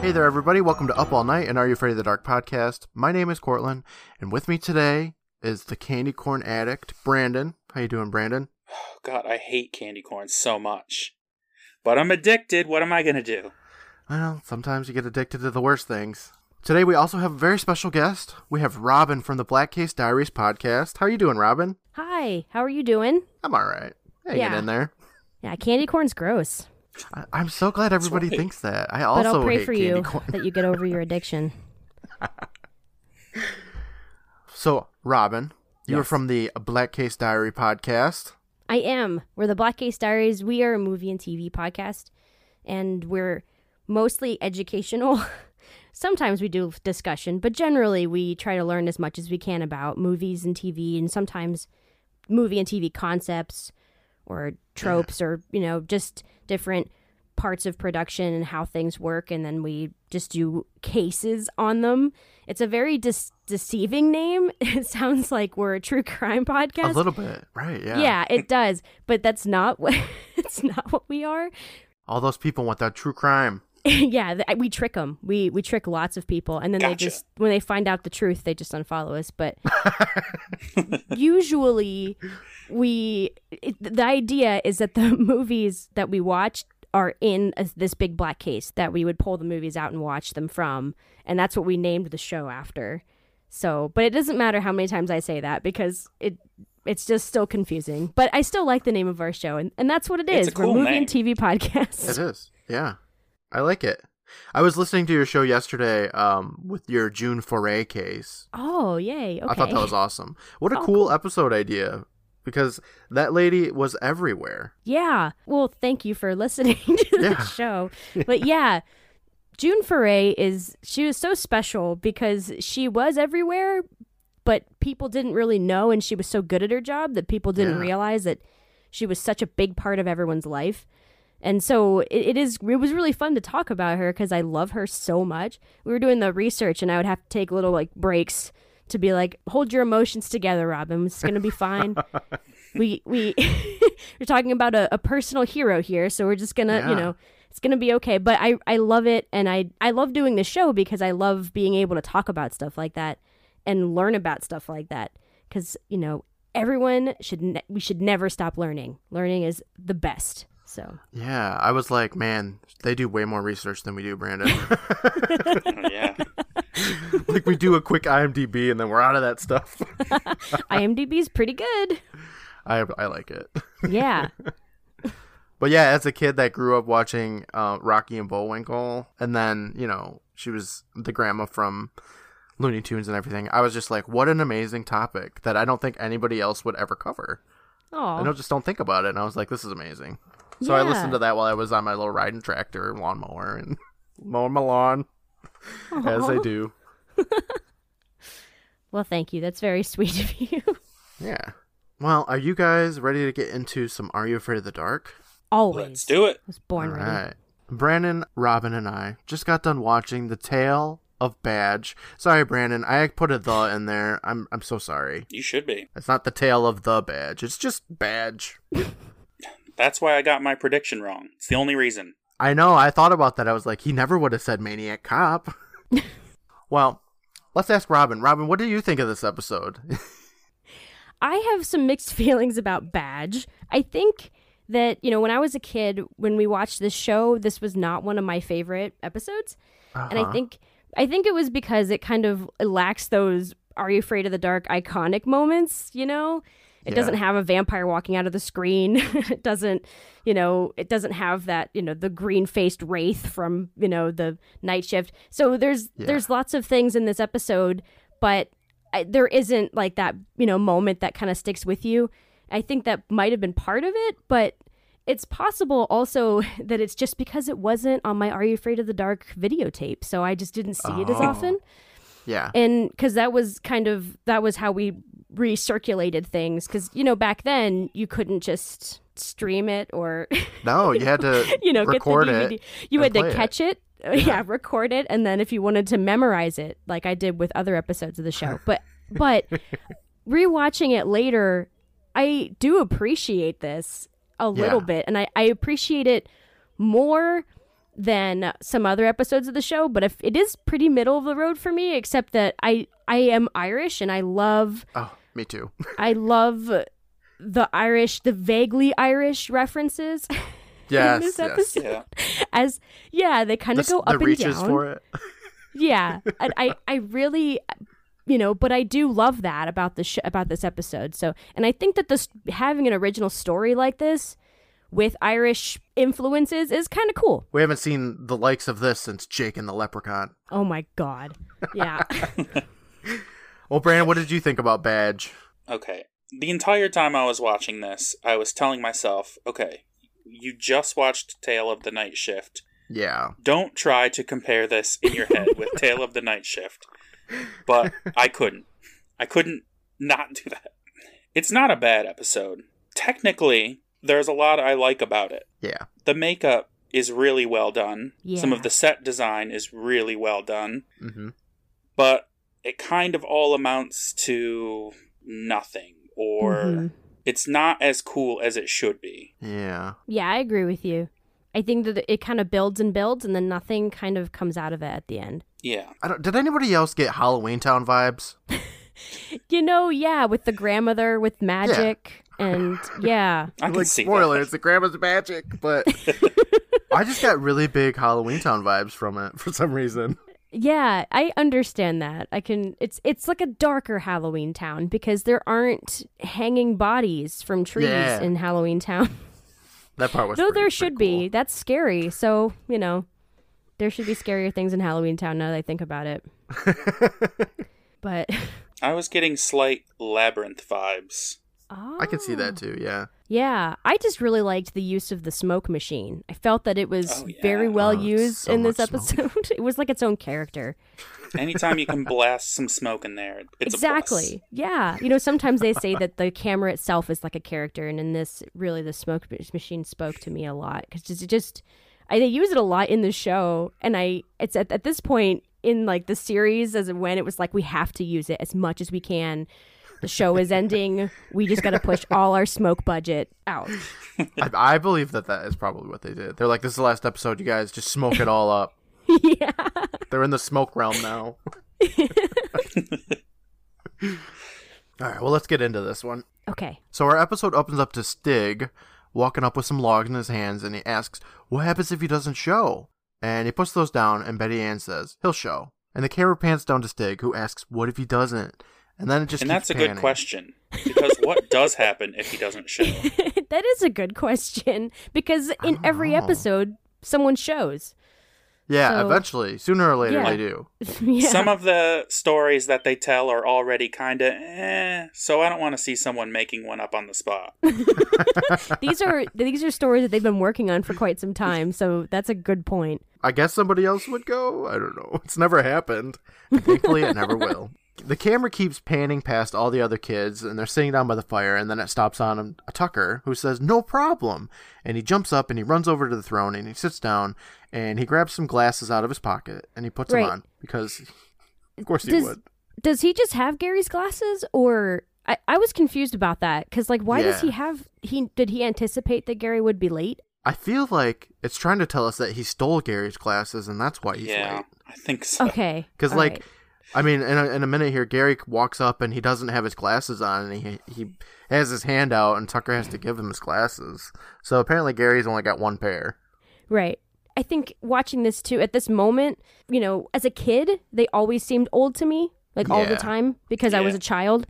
Hey there, everybody. Welcome to Up All Night and Are You Afraid of the Dark podcast. My name is Courtland, and with me today is the candy corn addict, Brandon. How you doing, Brandon? Oh, God, I hate candy corn so much. But I'm addicted. What am I going to do? Well, sometimes you get addicted to the worst things. Today we also have a very special guest. We have Robin from the Black Case Diaries podcast. How are you doing, Robin? Hi, how are you doing? I'm all right. Hanging Yeah. in there. Yeah, candy corn's gross. I- I'm so glad everybody right. thinks that. I But also I'll pray hate for candy you corn. that you get over your addiction. So, Robin, you are from the Black Case Diary podcast. I am. We're the Black Case Diaries. We are a movie and TV podcast, and we're mostly educational. Sometimes we do discussion, but generally we try to learn as much as we can about movies and TV, and sometimes movie and TV concepts or tropes, or you know, just different parts of production and how things work, and then we just do cases on them. It's a very dis- deceiving name. It sounds like we're a true crime podcast. A little bit, right? Yeah. Yeah, it does, but that's not what it's not what we are. All those people want that true crime. yeah, th- we trick them. We we trick lots of people, and then they just when they find out the truth, they just unfollow us. But usually, we it, the idea is that the movies that we watch are in a, this big black case that we would pull the movies out and watch them from, and that's what we named the show after. So, but it doesn't matter how many times I say that because it it's just still confusing. But I still like the name of our show, and, and that's what it It's is. a cool We're movie name. and TV podcast. It is. Yeah. I like it. I was listening to your show yesterday um, with your June Foray case. Oh, yay! Okay. I thought that was awesome. What a Oh, cool, episode idea. Because that lady was everywhere. Yeah. Well, thank you for listening to Yeah. the show. But yeah, June Foray is she was so special because she was everywhere, but people didn't really know and she was so good at her job that people didn't Yeah. realize that she was such a big part of everyone's life. And so it, it is it was really fun to talk about her because I love her so much. We were doing the research and I would have to take little like breaks to be like, hold your emotions together, Robin. It's gonna be fine. we we we're talking about a, a personal hero here, so we're just gonna Yeah. you know it's gonna be okay. But I I love it, and I I love doing the show because I love being able to talk about stuff like that and learn about stuff like that because you know everyone should ne- we should never stop learning. Learning is the best. So Yeah. I was like, man, they do way more research than we do, Brandon. Yeah. like, we do a quick IMDb and then we're out of that stuff. IMDb's pretty good. I, I like it. Yeah. But yeah, as a kid that grew up watching uh, Rocky and Bullwinkle, and then you know she was the grandma from Looney Tunes and everything. I was just like, what an amazing topic that I don't think anybody else would ever cover. I Oh, don't just don't think about it, and I was like, this is amazing. So I listened to that while I was on my little riding tractor and lawnmower and mowing my lawn, as I do. well, thank you. That's very sweet of you. Yeah. Well, are you guys ready to get into some Are You Afraid of the Dark? Always. Let's do it. I was born All ready. right. Brandon, Robin, and I just got done watching The Tale of Badge. Sorry, Brandon. I put a the in there. I'm I'm so sorry. You should be. It's not the tale of the badge. It's just badge. That's why I got my prediction wrong. It's the only reason. I know. I thought about that. I was like, he never would have said maniac cop. well, let's ask Robin. Robin, what do you think of this episode? I have some mixed feelings about Badge. I think that, you know, when I was a kid, when we watched this show, this was not one of my favorite episodes. And I Uh-huh. think I think it was because it kind of lacks those are you afraid of the dark iconic moments, you know? It Yeah. doesn't have a vampire walking out of the screen. it doesn't, you know, it doesn't have that, you know, the green-faced wraith from, you know, the night shift. So there's Yeah. there's lots of things in this episode, but I, there isn't like that, you know, moment that kind of sticks with you. I think that might have been part of it, but it's possible also that it's just because it wasn't on my Are You Afraid of the Dark videotape. So I just didn't see it as Oh. often. yeah. And because that was kind of, that was how we recirculated things. Because, you know, back then you couldn't just stream it or, No, you had to you know, record get the DVD. it. You had to it. catch it. uh, Yeah. record it, and then if you wanted to memorize it, like I did with other episodes of the show, but but rewatching it later, I do appreciate this a little Yeah. bit, and I I appreciate it more than some other episodes of the show, but if it is pretty middle of the road for me, except that I I am Irish and I love Oh, me too. I love the Irish, the vaguely Irish references Yes, this yes. Yeah. as yeah, they kind The, of go the up and reaches down. for it. Yeah, and I I really you know, but I do love that about the sh- about this episode. So, and I think that this having an original story like this with Irish influences is kind of cool. We haven't seen the likes of this since Jake and the Leprechaun. Oh my god. Yeah. Well, Brandon, what did you think about Badge? Okay. The entire time I was watching this, I was telling myself, okay, you just watched Tale of the Night Shift. Yeah. Don't try to compare this in your head with Tale of the Night Shift. But I couldn't. I couldn't not do that. It's not a bad episode. Technically, there's a lot I like about it. Yeah. The makeup is really well done. Yeah. Some of the set design is really well done. Mm-hmm. But it kind of all amounts to nothing. Or Mhm. it's not as cool as it should be. Yeah. Yeah, I agree with you. I think that it kind of builds and builds and then nothing kind of comes out of it at the end. Yeah. I don't, did anybody else get Halloween Town vibes? You know, yeah, with the grandmother with magic and yeah. I can like see spoiler, that. it's the grandma's magic, but I just got really big Halloween Town vibes from it for some reason. Yeah, I understand that. I can it's it's like a darker Halloween town because there aren't hanging bodies from trees Yeah. in Halloween town. That part was. Though pretty- there pretty should cool. be. That's scary. So, you know, there should be scarier things in Halloween town now that I think about it. but I was getting slight labyrinth vibes. I can see that ah. too. Yeah. Yeah, I just really liked the use of the smoke machine. I felt that it was Oh, yeah. very well Oh, used so in this episode. it was like its own character. Anytime you can blast some smoke in there, it's exactly. Yeah. You know, sometimes they say that the camera itself is like a character, and in this, really, the smoke machine spoke to me a lot because it just, I they use it a lot in the show, and I, it's at, at this point in like the series as when it was like we have to use it as much as we can. The show is ending. We just got to push all our smoke budget out. I, I believe that that is probably what they did. They're like, this is the last episode. You guys just smoke it all up. yeah. They're in the smoke realm now. all right. Well, let's get into this one. Okay. So our episode opens up to Stig walking up with some logs in his hands, and he asks, "What happens if he doesn't show?" And he puts those down, and Betty Ann says, "He'll show." And the camera pans down to Stig, who asks, "What if he doesn't?" And then it just And keeps that's a good question. Because what does happen if he doesn't show? that is a good question because in every know. episode someone shows. Yeah, So- eventually, sooner or later, Yeah. they do. yeah. Some of the stories that they tell are already kind of eh, so I don't want to see someone making one up on the spot. these are these are stories that they've been working on for quite some time, so that's a good point. I guess somebody else would go. I don't know. It's never happened. And thankfully, it never will. The camera keeps panning past all the other kids, and they're sitting down by the fire, and then it stops on him, a Tucker, who says, No problem. And he jumps up and he runs over to the throne and he sits down and he grabs some glasses out of his pocket and he puts Right. them on because, of course, he would. Does he just have Gary's glasses or I, I was confused about that because like why does he have he did he anticipate that Gary would be late? I feel like it's trying to tell us that he stole Gary's glasses and that's why he's yeah, late. I think so. Okay. Because like, right. I mean, in a, in a minute here, Gary walks up and he doesn't have his glasses on, and he he has his hand out, and Tucker has to give him his glasses. So apparently, Gary's only got one pair. Right. I think watching this too at this moment, you know, as a kid, they always seemed old to me, like all the Yeah. time because I was Yeah. a child.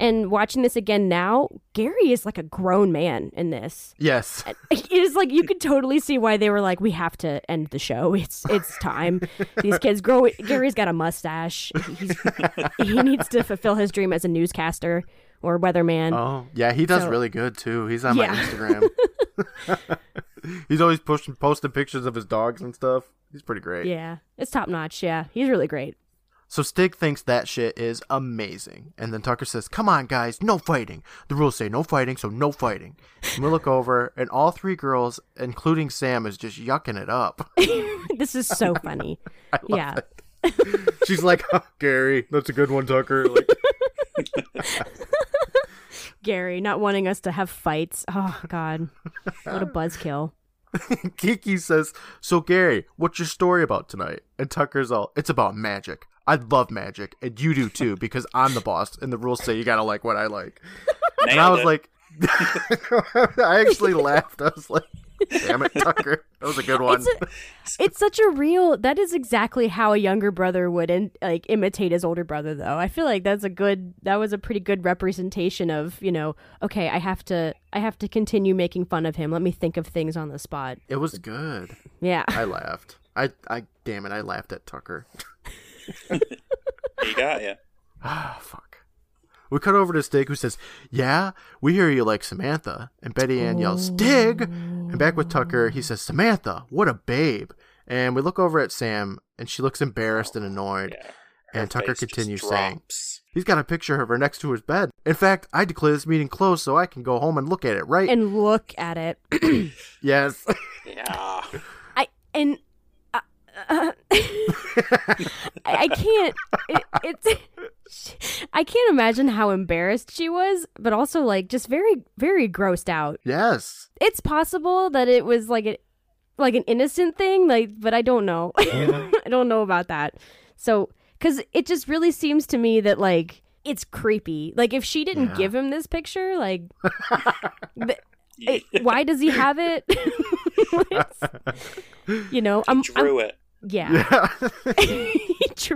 And watching this again now, Gary is like a grown man in this. Yes, It is like you could totally see why they were like, we have to end the show. It's it's time. These kids grow. Gary's got a mustache. He's, he needs to fulfill his dream as a newscaster or weatherman. oh yeah, he does So- really good too. He's on my Instagram. He's always pushing, posting pictures of his dogs and stuff. He's pretty great. Yeah, it's top notch. Yeah, he's really great. So Stig thinks that shit is amazing. And then Tucker says, Come on, guys, no fighting. The rules say no fighting, so no fighting. And we look over, and all three girls, including Sam, is just yucking it up. this is so funny. yeah. She's like, oh, Gary, that's a good one, Tucker. Like, Gary not wanting us to have fights. Oh God, what a buzzkill. Kiki says, "So Gary, what's your story about tonight?" And Tucker's all, "It's about magic. I love magic, and you do too, because I'm the boss, and the rules say you gotta like what I like." and I was it. like, I actually laughed. I was like, "Damn it, Tucker, that was a good one." It's a, it's such a real. That is exactly how a younger brother would in, like imitate his older brother. Though I feel like that's a good. That was a pretty good representation of you know. Okay, I have to. I have to continue making fun of him. Let me think of things on the spot. it was good. Yeah. I laughed. I, I, damn it, I laughed at Tucker. He got you. Ah, fuck. We cut over to Stig, who says, "Yeah, we hear you like Samantha." And Betty Ann yells, "Stig!" And back with Tucker, he says, "Samantha, what a babe!" And we look over at Sam, and she looks embarrassed and annoyed. Yeah. And Tucker continues saying. He's got a picture of her next to his bed. In fact, I declare this meeting closed so I can go home and look at it, right? And look at it. yes. Yeah. I and uh, I, I can't. It, it's. I can't imagine how embarrassed she was, but also like just very, very grossed out. yes. It's possible that it was like a, like an innocent thing, like, but I don't know. Mm-hmm. I don't know about that. So, because it just really seems to me that like it's creepy. Like if she didn't Yeah. give him this picture, like, th- it, why does he have it? you know, I'm, I'm Drew it. yeah. Yeah.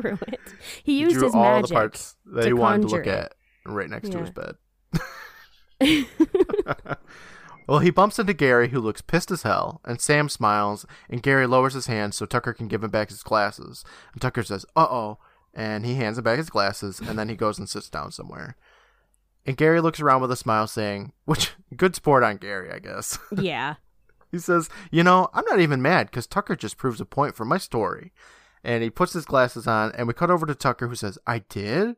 He drew it. He used drew his all magic. the parts that he wanted to look at right next to his bed. well, he bumps into Gary, who looks pissed as hell, and Sam smiles, and Gary lowers his hand so Tucker can give him back his glasses. And Tucker says, "Uh oh," and he hands him back his glasses, and then he goes and sits down somewhere. And Gary looks around with a smile, saying, "Which good sport on Gary, I guess." yeah. He says, You know, I'm not even mad because Tucker just proves a point for my story. And he puts his glasses on, and we cut over to Tucker, who says, I did?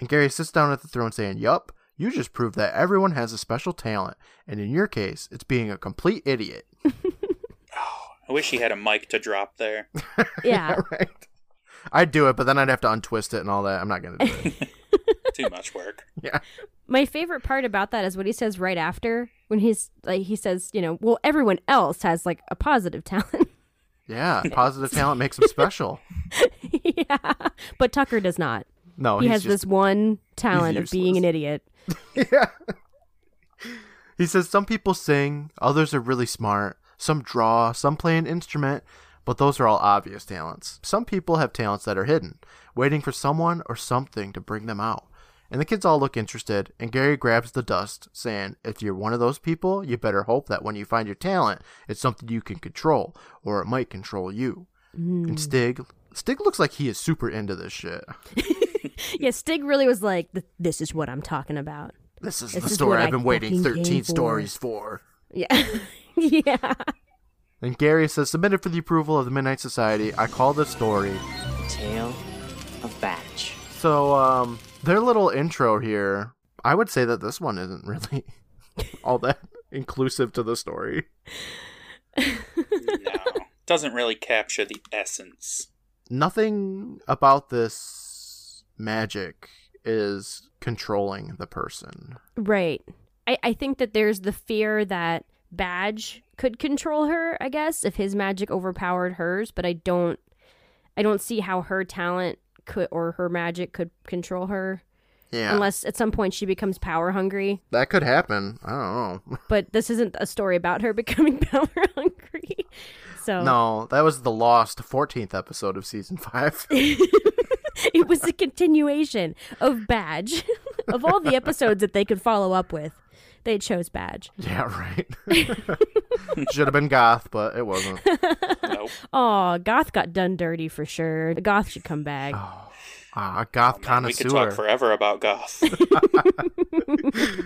And Gary sits down at the throne saying, Yup, you just proved that everyone has a special talent. And in your case, it's being a complete idiot. I wish he had a mic to drop there. Yeah. right? I'd do it, but then I'd have to untwist it and all that. I'm not going to do it. Too much work. yeah. My favorite part about that is what he says right after when he's like he says, you know, well everyone else has like a positive talent. Yeah. Positive talent makes him special. yeah. But Tucker does not. No, he has just this one talent of being an idiot. yeah. He says some people sing, others are really smart, some draw, some play an instrument, but those are all obvious talents. Some people have talents that are hidden, waiting for someone or something to bring them out. And the kids all look interested, and Gary grabs the dust, saying, If you're one of those people, you better hope that when you find your talent, it's something you can control, or it might control you. And Stig, Stig looks like he is super into this shit. Yeah, Stig really was like, "This is what I'm talking about." This is This the is story I've I been waiting 13 for. stories for. Yeah, yeah. And Gary says, submitted for the approval of the Midnight Society. I call this story. The Tale of Badge. So, um, their little intro here, I would say that this one isn't really all that inclusive to the story. No. Doesn't really capture the essence. Nothing about this magic is controlling the person. Right. I, I think that there's the fear that Badge could control her, I guess, if his magic overpowered hers, but I don't I don't see how her talent could or her magic could control her. Yeah. Unless at some point she becomes power hungry. that could happen. I don't know. But this isn't a story about her becoming power hungry. So no, that was the lost 14th episode of season 5. it was a continuation of Badge. of all the episodes that they could follow up with, they chose Badge. yeah, right. Should have been goth, but it wasn't. Nope. Oh, Goth got done dirty for sure. Goth should come back. Ah, goth Man, we could talk forever about goth.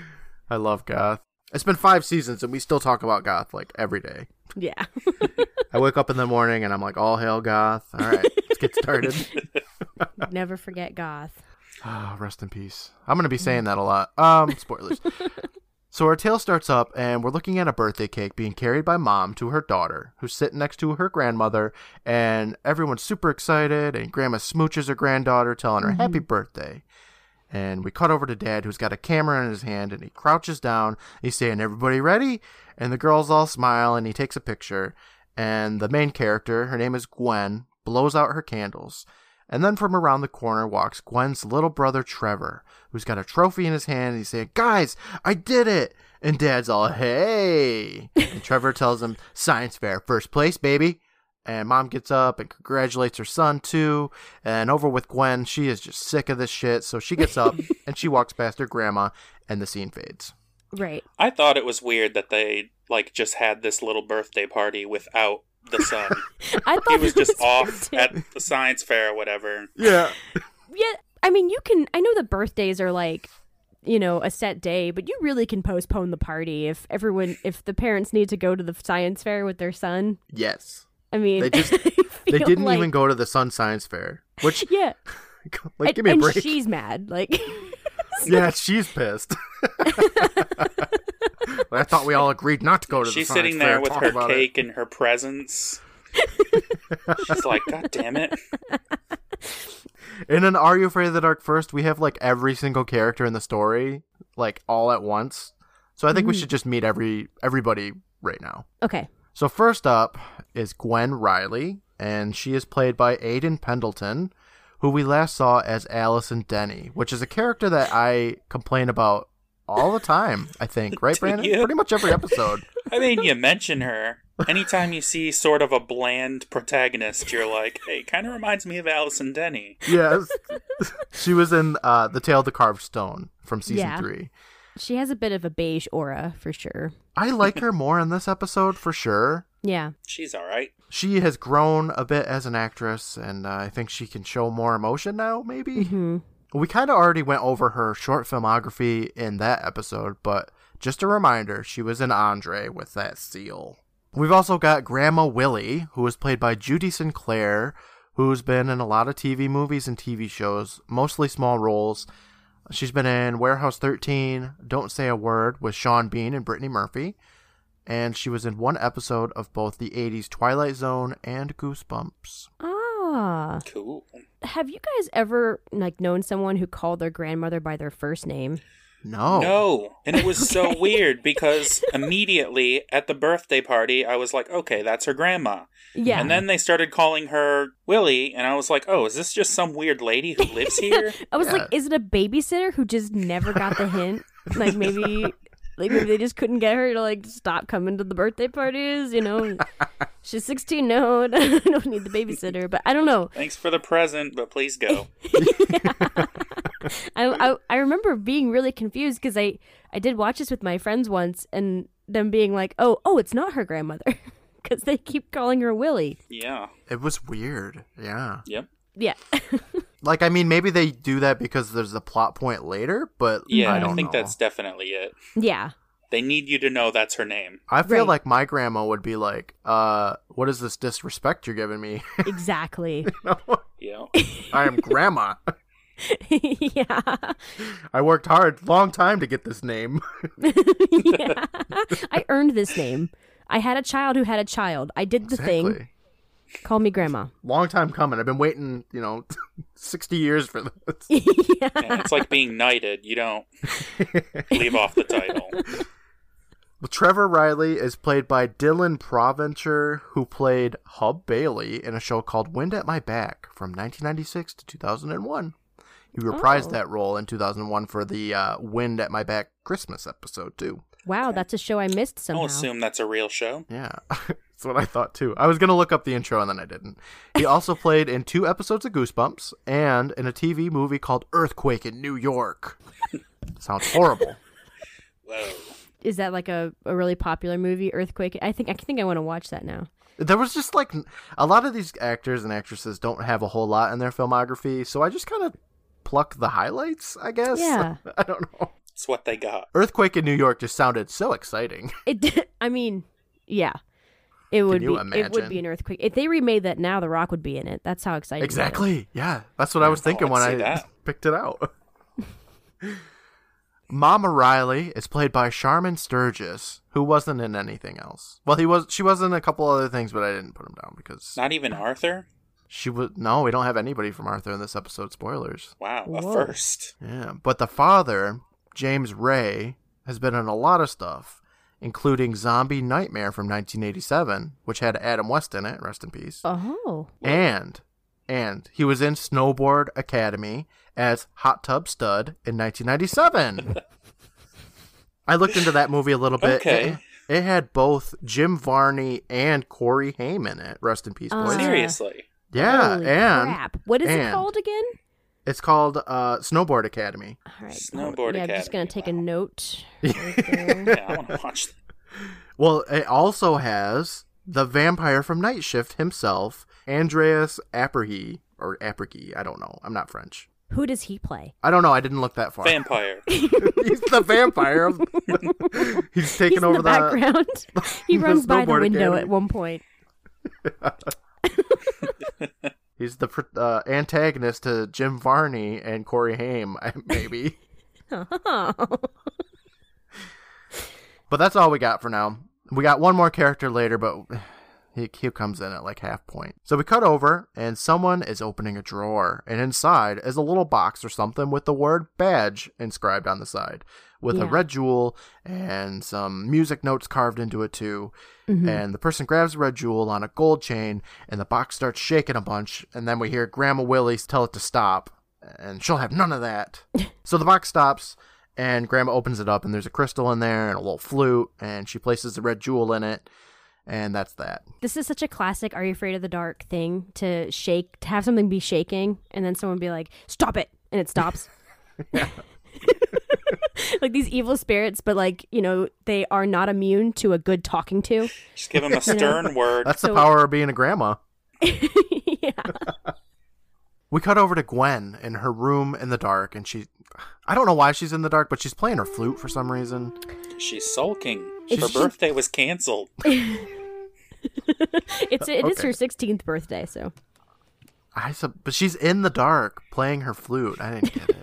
I love goth. It's been five seasons and we still talk about goth like every day. Yeah. I wake up in the morning and I'm like, all hail goth. All right, let's get started. Never forget Goth. Ah, rest in peace. I'm gonna be saying that a lot. Um, spoilers. So our tale starts up and we're looking at a birthday cake being carried by mom to her daughter, who's sitting next to her grandmother, and everyone's super excited. And grandma smooches her granddaughter, telling her mm-hmm. happy birthday. And we cut over to dad, who's got a camera in his hand, and he crouches down. He's saying, "Everybody ready?" And the girls all smile, and he takes a picture. And the main character, her name is Gwen, blows out her candles. And then from around the corner walks Gwen's little brother Trevor, who's got a trophy in his hand. And he's saying, Guys, I did it! And Dad's all, Hey! And Trevor tells him, Science fair, first place, baby. And mom gets up and congratulates her son too. And over with Gwen, she is just sick of this shit. So she gets up and she walks past her grandma, and the scene fades. Right. I thought it was weird that they like just had this little birthday party without the son. I thought he was it just weird, off too. at the science fair or whatever. Yeah. Yeah, I mean, you can. I know the birthdays are like, you know, a set day, but you really can postpone the party if everyone, if the parents need to go to the science fair with their son. Yes. I mean, They just- They didn't like- even go to the Sun Science Fair, which, Yeah, like, and, give me a and break. she's mad. Like, Yeah, she's pissed. I thought we all agreed not to go to She's the She's sitting there with her about it. cake and her presents. She's like, God damn it. In an Are You Afraid of the Dark First, we have like every single character in the story, like all at once. So I think we mm. should just meet every everybody right now. okay, So first up is Gwen Riley, and she is played by Aidan Pendleton, who we last saw as Allison Denny, which is a character that I complain about all the time. I think, right, Brandon? you? Pretty much every episode. I mean, you mention her. Anytime you see sort of a bland protagonist, you're like, hey, kind of reminds me of Allison Denny. yes, she was in uh, the Tale of the Carved Stone from season Yeah. three. she has a bit of a beige aura for sure. I like her more in this episode for sure. Yeah, She's all right. She has grown a bit as an actress, and uh, I think she can show more emotion now. Maybe hmm we kind of already went over her short filmography in that episode, but just a reminder, she was in Andre with that seal. We've also got Grandma Willie, who is played by Judy Sinclair, who's been in a lot of TV movies and TV shows, mostly small roles. She's been in Warehouse 13, Don't Say a Word with Sean Bean and Brittany Murphy, and she was in one episode of both the 80s Twilight Zone and Goosebumps. Ah, Cool. have you guys ever like known someone who called their grandmother by their first name? No. No. And it was so weird because immediately at the birthday party, I was like, okay, that's her grandma. Yeah, And then they started calling her Willie, and I was like, oh, is this just some weird lady who lives here? I was Yeah. like, is it a babysitter who just never got the hint? like maybe like maybe they just couldn't get her to like stop coming to the birthday parties, you know? She's 16 no, I don't need the babysitter, but I don't know. Thanks for the present, but please go. I I, I remember being really confused cuz I I did watch this with my friends once and them being like, "Oh, oh, it's not her grandmother." Cuz they keep calling her Willie. Yeah. It was weird. Yeah. Yep. Yeah. Like, I mean, maybe they do that because there's a plot point later, but Yeah, I I, don't think know. that's definitely it. yeah. They need you to know that's her name. I feel Right. like my grandma would be like, uh, what is this disrespect you're giving me? Exactly. You know? I am grandma. yeah. I worked hard, long time to get this name. yeah. I earned this name. I had a child who had a child. I did the thing. Exactly. Call me grandma. Long time coming. I've been waiting, you know, 60 years for this. yeah. Yeah, it's like being knighted. You don't leave off the title. Well, Trevor Riley is played by Dylan Provencher, who played Hub Bailey in a show called Wind at My Back from 1996 to 2001. He reprised Oh. that role in 2001 for the uh, Wind at My Back Christmas episode, too. Wow, that's a show I missed somehow. I'll assume that's a real show. Yeah, that's what I thought, too. I was going to look up the intro and then I didn't. He also played in two episodes of Goosebumps and in a TV movie called Earthquake in New York. Sounds horrible. Whoa. Is that like a, a really popular movie, Earthquake? I think I think I want to watch that now. There was just like a lot of these actors and actresses don't have a whole lot in their filmography, so I just kind of pluck the highlights, I guess. Yeah. I don't know. It's what they got. Earthquake in New York just sounded so exciting. It. I mean, yeah. It would you be. It would be an earthquake. If they remade that now, The Rock would be in it. That's how exciting. that is. exactly. Yeah, that's what I was thinking I'd when I that. picked it out. Mama Riley is played by Charmin Sturgis, who wasn't in anything else. Well, he was. She was in a couple other things, but I didn't put him down because Not even Arthur? she was. No, we don't have anybody from Arthur in this episode. Spoilers. Wow, a first. Yeah, but the father, James Ray, has been in a lot of stuff, including Zombie Nightmare from 1987, which had Adam West in it, rest in peace. Oh. And and he was in Snowboard Academy as Hot Tub Stud in 1997. I looked into that movie a little bit. Okay. It, it had both Jim Varney and Corey Haim in it. Rest in peace, Uh. Seriously. yeah, Holy and crap. What is it called again? It's called uh, Snowboard Academy. All right. Snowboard yeah, I'm just gonna take a note. Right there. Yeah, I want to watch that. Well, it also has the vampire from Night Shift himself, Andreas Apergy or Apergy. I don't know. I'm not French. Who does he play? I don't know. I didn't look that far. Vampire. He's the vampire. Of... He's taking He's over in the background. he the runs by the window Academy. at one point. He's the uh, antagonist to Jim Varney and Corey Haim, maybe. Oh. But that's all we got for now. We got one more character later, but he, he comes in at like half point. So we cut over, and someone is opening a drawer, and inside is a little box or something with the word badge inscribed on the side, with a red jewel and some music notes carved into it too. Mm-hmm. And the person grabs a red jewel on a gold chain, and the box starts shaking a bunch, and then we hear Grandma Willie tell it to stop, and she'll have none of that. so the box stops, and Grandma opens it up, and there's a crystal in there and a little flute, and she places the red jewel in it, and that's that. This is such a classic Are You Afraid of the Dark thing to shake, to have something be shaking, and then someone be like, Stop it! And it stops. like these evil spirits, but like, you know, they are not immune to a good talking to. Just give them a stern word. That's the power of being a grandma. yeah. We cut over to Gwen in her room in the dark, and she. I don't know why she's in the dark, but she's playing her flute for some reason. She's sulking. She's- Her birthday was canceled. It's it is Okay. her 16th birthday, so. I sub- but she's in the dark playing her flute. I didn't get it.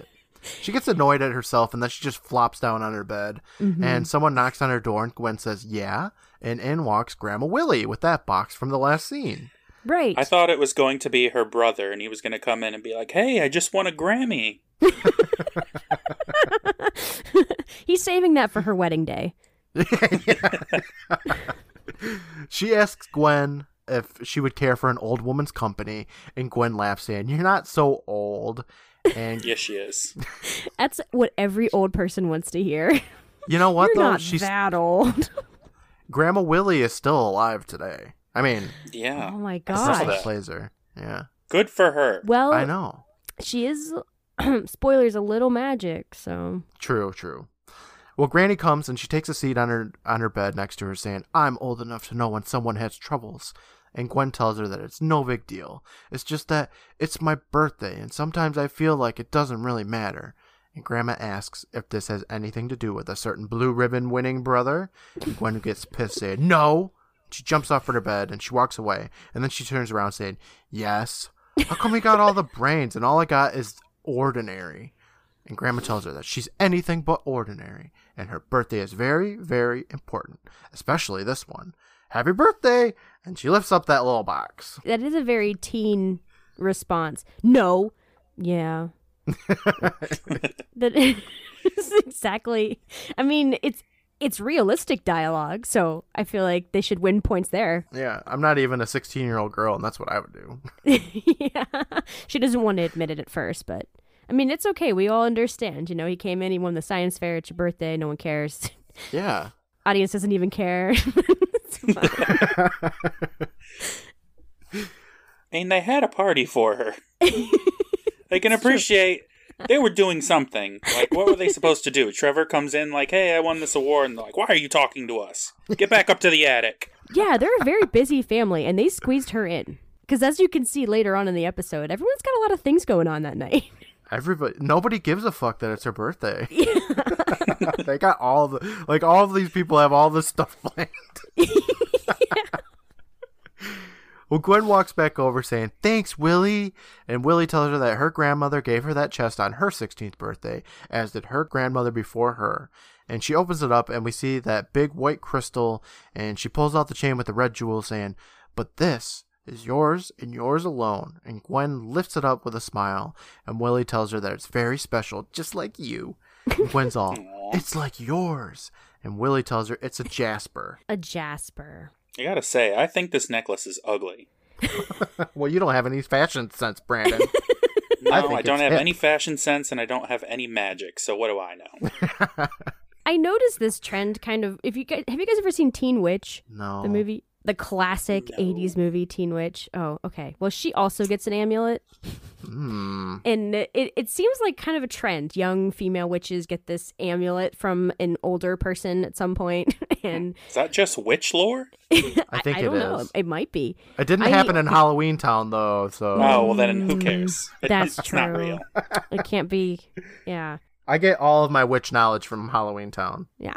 She gets annoyed at herself, and then she just flops down on her bed. Mm-hmm. And someone knocks on her door, and Gwen says, "Yeah." And in walks Grandma Willie with that box from the last scene. Right. I thought it was going to be her brother, and he was going to come in and be like, "Hey, I just won a Grammy." He's saving that for her wedding day. She asks Gwen if she would care for an old woman's company, and Gwen laughs, saying, "You're not so old." And Yes, she is. That's what every old person wants to hear. you know what You're though? not She's that old. Grandma Willie is still alive today. I mean, Yeah. Oh my god. that. that plays her. Yeah, Good for her. Well, I know. she is spoilers a little magic, so True, true. Well, Granny comes and she takes a seat on her on her bed next to her, saying, "I'm old enough to know when someone has troubles." And Gwen tells her that it's no big deal. It's just that it's my birthday, and sometimes I feel like it doesn't really matter. And Grandma asks if this has anything to do with a certain blue ribbon winning brother. And Gwen gets pissed, saying, "No." She jumps off from her bed and she walks away. And then she turns around, saying, "Yes." How come we got all the brains and all I got is ordinary? And Grandma tells her that she's anything but ordinary, and her birthday is very, very important, especially this one. Happy birthday! And she lifts up that little box. that is a very teen response. No. Yeah. that is exactly I mean, it's it's realistic dialogue, so I feel like they should win points there. Yeah, I'm not even a 16 year old girl, and that's what I would do. yeah. She doesn't want to admit it at first, but I mean, it's okay. We all understand. You know, he came in, he won the science fair. It's your birthday. No one cares. Yeah. Audience doesn't even care. Mean, they had a party for her. they can appreciate they were doing something. Like, what were they supposed to do? Trevor comes in like, "Hey, I won this award," and they're like, "Why are you talking to us? Get back up to the attic." yeah, they're a very busy family, and they squeezed her in. Because as you can see later on in the episode, everyone's got a lot of things going on that night. Everybody, nobody gives a fuck that it's her birthday. they got all the, like, all of these people have all this stuff planned. Well, Gwen walks back over saying, Thanks, Willie. And Willie tells her that her grandmother gave her that chest on her 16th birthday, as did her grandmother before her. And she opens it up, and we see that big white crystal, and she pulls out the chain with the red jewel, saying, But this is yours and yours alone. And Gwen lifts it up with a smile, and Willie tells her that it's very special, just like you. And Gwen's all, It's like yours. And Willie tells her it's a jasper. A Jasper. I gotta say, I think this necklace is ugly. well, you don't have any fashion sense, Brandon. No, I I, don't have hip. any fashion sense and I don't have any magic, so what do I know? I noticed this trend kind of. If you guys have you guys ever seen Teen Witch, no. the movie, the classic No. '80s movie Teen Witch? Oh, okay. Well, she also gets an amulet, Hmm. and it it seems like kind of a trend. Young female witches get this amulet from an older person at some point. point, and Is that just witch lore? I think it is. I it don't know. is. It might be. It didn't I- happen in Halloween Town though, so Oh, well then who cares? It- That's it's not true. real. It can't be. Yeah. I get all of my witch knowledge from Halloween Town. Yeah.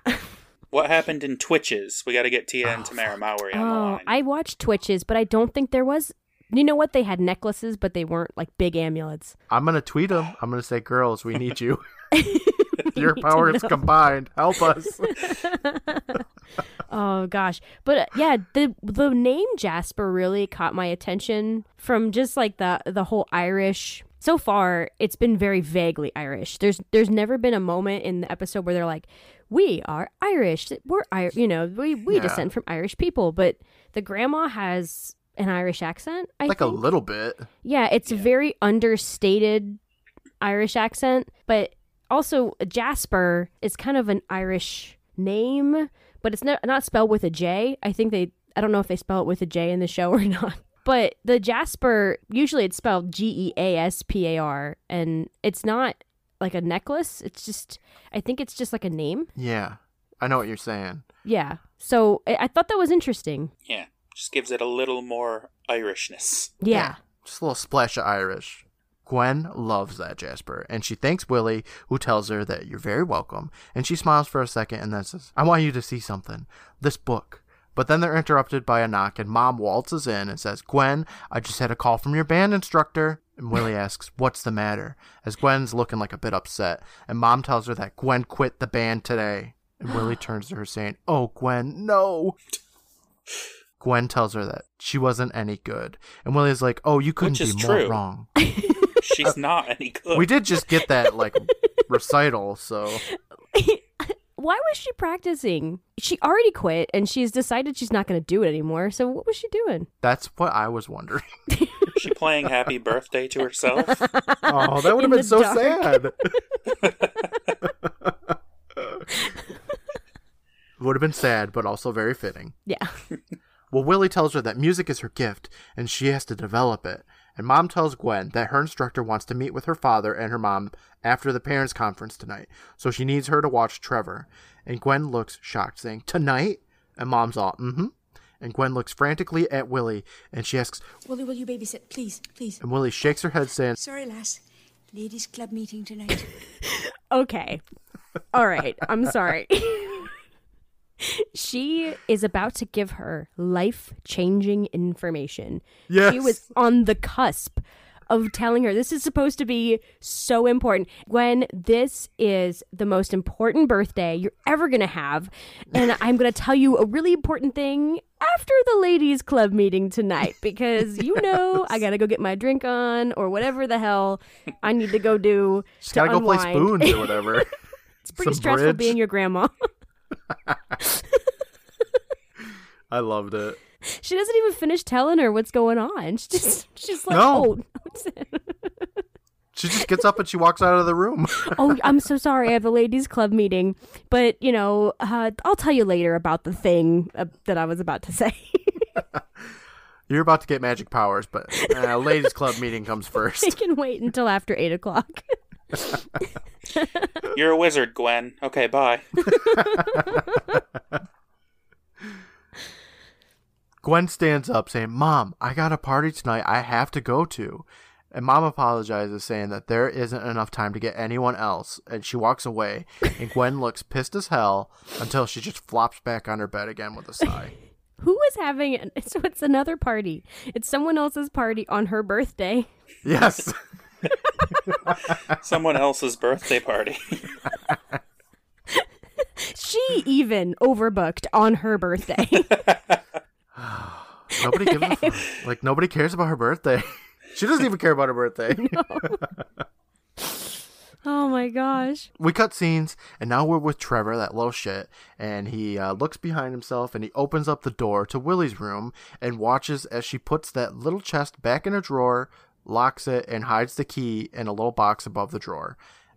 What happened in Twitches? We gotta get Tia and Tamara Mowry on the Oh, line. I watched Twitches, but I don't think there was. You know what? They had necklaces, but they weren't like big amulets. I'm gonna tweet them. I'm gonna say, "Girls, we need you. Your need powers combined, help us." Oh gosh, but uh, yeah, the the name Jasper really caught my attention from just like the the whole Irish. So far, it's been very vaguely Irish. There's there's never been a moment in the episode where they're like, "We are Irish. We're I, you know, we we Yeah. descend from Irish people." But the grandma has an Irish accent. I like a little bit. Yeah, it's a very understated Irish accent, but also Jasper is kind of an Irish name, but it's not not spelled with a J. I think they I don't know if they spell it with a J in the show or not. But the Jasper usually it's spelled G E A S P A R and it's not like a necklace. It's just I think it's just like a name. Yeah, I know what you're saying. Yeah. So I, I thought that was interesting. Yeah, just gives it a little more Irishness. Yeah. Just a little splash of Irish. Gwen loves that Jasper, and she thanks Willie, who tells her that you're very welcome. And she smiles for a second and then says, I want you to see something. This book. But then they're interrupted by a knock, and Mom waltzes in and says, Gwen, I just had a call from your band instructor. And Willie asks, What's the matter? As Gwen's looking like a bit upset, and Mom tells her that Gwen quit the band today. And Willie turns to her saying, Oh, Gwen, no. Gwen tells her that she wasn't any good. And Willie's like, Oh, you couldn't Which is be more true. wrong. She's not any good. We did just get that, like, recital, so. Why was she practicing? She already quit and she's decided she's not going to do it anymore. So what was she doing? That's what I was wondering. Is she playing Happy Birthday to herself? Oh, that would have been so dark. sad. would have been sad, but also very fitting. Yeah. Well, Willie tells her that music is her gift and she has to develop it. And mom tells Gwen that her instructor wants to meet with her father and her mom after the parents' conference tonight, so she needs her to watch Trevor. And Gwen looks shocked, saying, Tonight? And mom's all, mm hmm. And Gwen looks frantically at Willie and she asks, Willie, will you babysit? Please, please. and Willie shakes her head, saying, Sorry, lass. Ladies' club meeting tonight. Okay. All right. I'm sorry. she is about to give her life changing information. Yes. She was on the cusp of telling her this is supposed to be so important. Gwen, this is the most important birthday you're ever going to have. And I'm going to tell you a really important thing after the ladies' club meeting tonight because you know I got to go get my drink on or whatever the hell I need to go do. She's to gotta go play spoons or whatever. It's pretty Some stressful bridge. being your grandma. I loved it. she doesn't even finish telling her what's going on. She just she's like, No. oh, She just gets up and she walks out of the room. oh, I'm so sorry. I have a ladies' club meeting, but you know, uh, I'll tell you later about the thing uh, that I was about to say. You're about to get magic powers, but uh, ladies' club meeting comes first. I first. can wait until after eight o'clock. You're a wizard, Gwen. Okay, bye. Gwen stands up saying, Mom, I got a party tonight I have to go to. And Mom apologizes, saying that there isn't enough time to get anyone else. And she walks away. And Gwen looks pissed as hell until she just flops back on her bed again with a sigh. Who is having it? So it's another party. It's someone else's party on her birthday. yes. Someone else's birthday party. She even overbooked on her birthday. Nobody gives a fuck. Like, nobody cares about her birthday. She doesn't even care about her birthday. Oh my gosh. we cut scenes and now we're with trevor that little shit and he uh, looks behind himself and he opens up the door to willie's room and watches as she puts that little chest back in a drawer locks it and hides the key in a little box above the drawer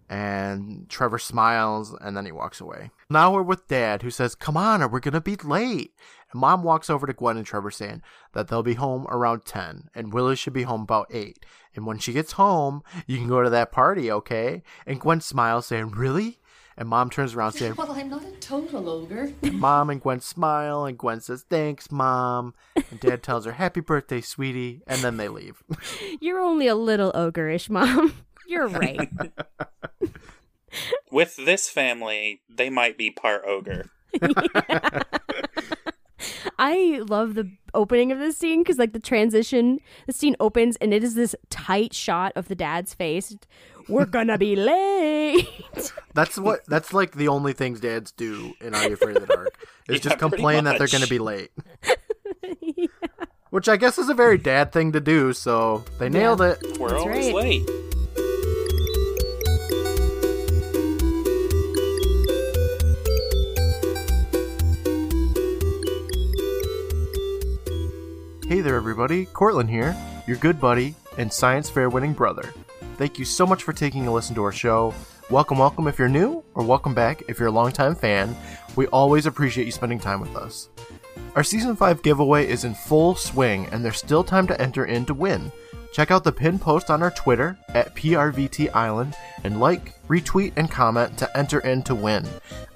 and trevor smiles and then he walks away now we're with dad who says come on or we're gonna be late and mom walks over to gwen and trevor saying that they'll be home around 10 and willie should be home about 8 and when she gets home you can go to that party okay and gwen smiles saying really and mom turns around saying Well, I'm not a total ogre. mom and gwen smile and gwen says thanks mom and dad tells her happy birthday sweetie and then they leave You're only a little ogreish, Mom. You're right. With this family, they might be part ogre. I love the opening of this scene because, like, the transition, the scene opens and it is this tight shot of the dad's face. We're gonna be late. That's what. That's like the only things dads do in Are You Afraid of the Dark is Yeah, just complain that they're going to be late. Which I guess is a very dad thing to do. So they nailed it. We're That's always right. late. Hey there, everybody. Courtland here, your good buddy and science fair winning brother. Thank you so much for taking a listen to our show. Welcome, welcome if you're new, or welcome back if you're a longtime fan. We always appreciate you spending time with us. Our season 5 giveaway is in full swing, and there's still time to enter in to win. Check out the pinned post on our Twitter at PRVT Island and like, retweet, and comment to enter in to win.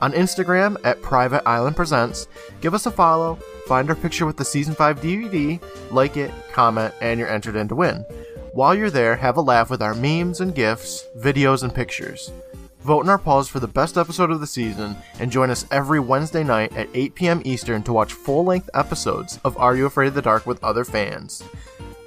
On Instagram at Private Island Presents, give us a follow, find our picture with the Season 5 DVD, like it, comment, and you're entered in to win. While you're there, have a laugh with our memes and gifs, videos, and pictures. Vote in our polls for the best episode of the season and join us every Wednesday night at 8 p.m. Eastern to watch full length episodes of Are You Afraid of the Dark with other fans.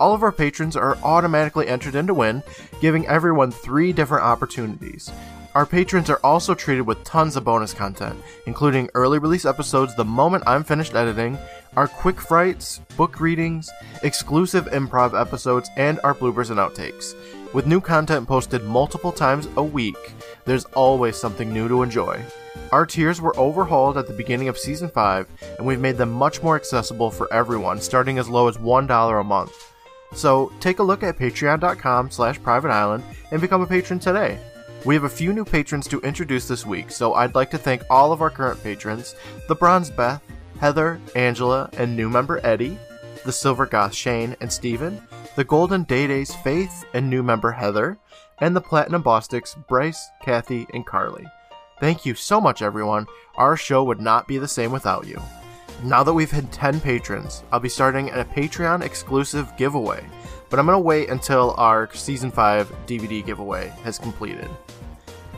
All of our patrons are automatically entered in to win, giving everyone three different opportunities. Our patrons are also treated with tons of bonus content, including early release episodes the moment I'm finished editing, our quick frights, book readings, exclusive improv episodes, and our bloopers and outtakes. With new content posted multiple times a week, there's always something new to enjoy. Our tiers were overhauled at the beginning of season 5, and we've made them much more accessible for everyone, starting as low as $1 a month. So take a look at patreon.com slash private island and become a patron today. We have a few new patrons to introduce this week, so I'd like to thank all of our current patrons, the Bronze Beth, Heather, Angela, and new member Eddie, the Silver Goth Shane and Steven, the Golden Day Days Faith and new member Heather, and the Platinum Bostics Bryce, Kathy, and Carly. Thank you so much, everyone. Our show would not be the same without you. Now that we've hit 10 patrons, I'll be starting a Patreon exclusive giveaway, but I'm going to wait until our Season 5 DVD giveaway has completed.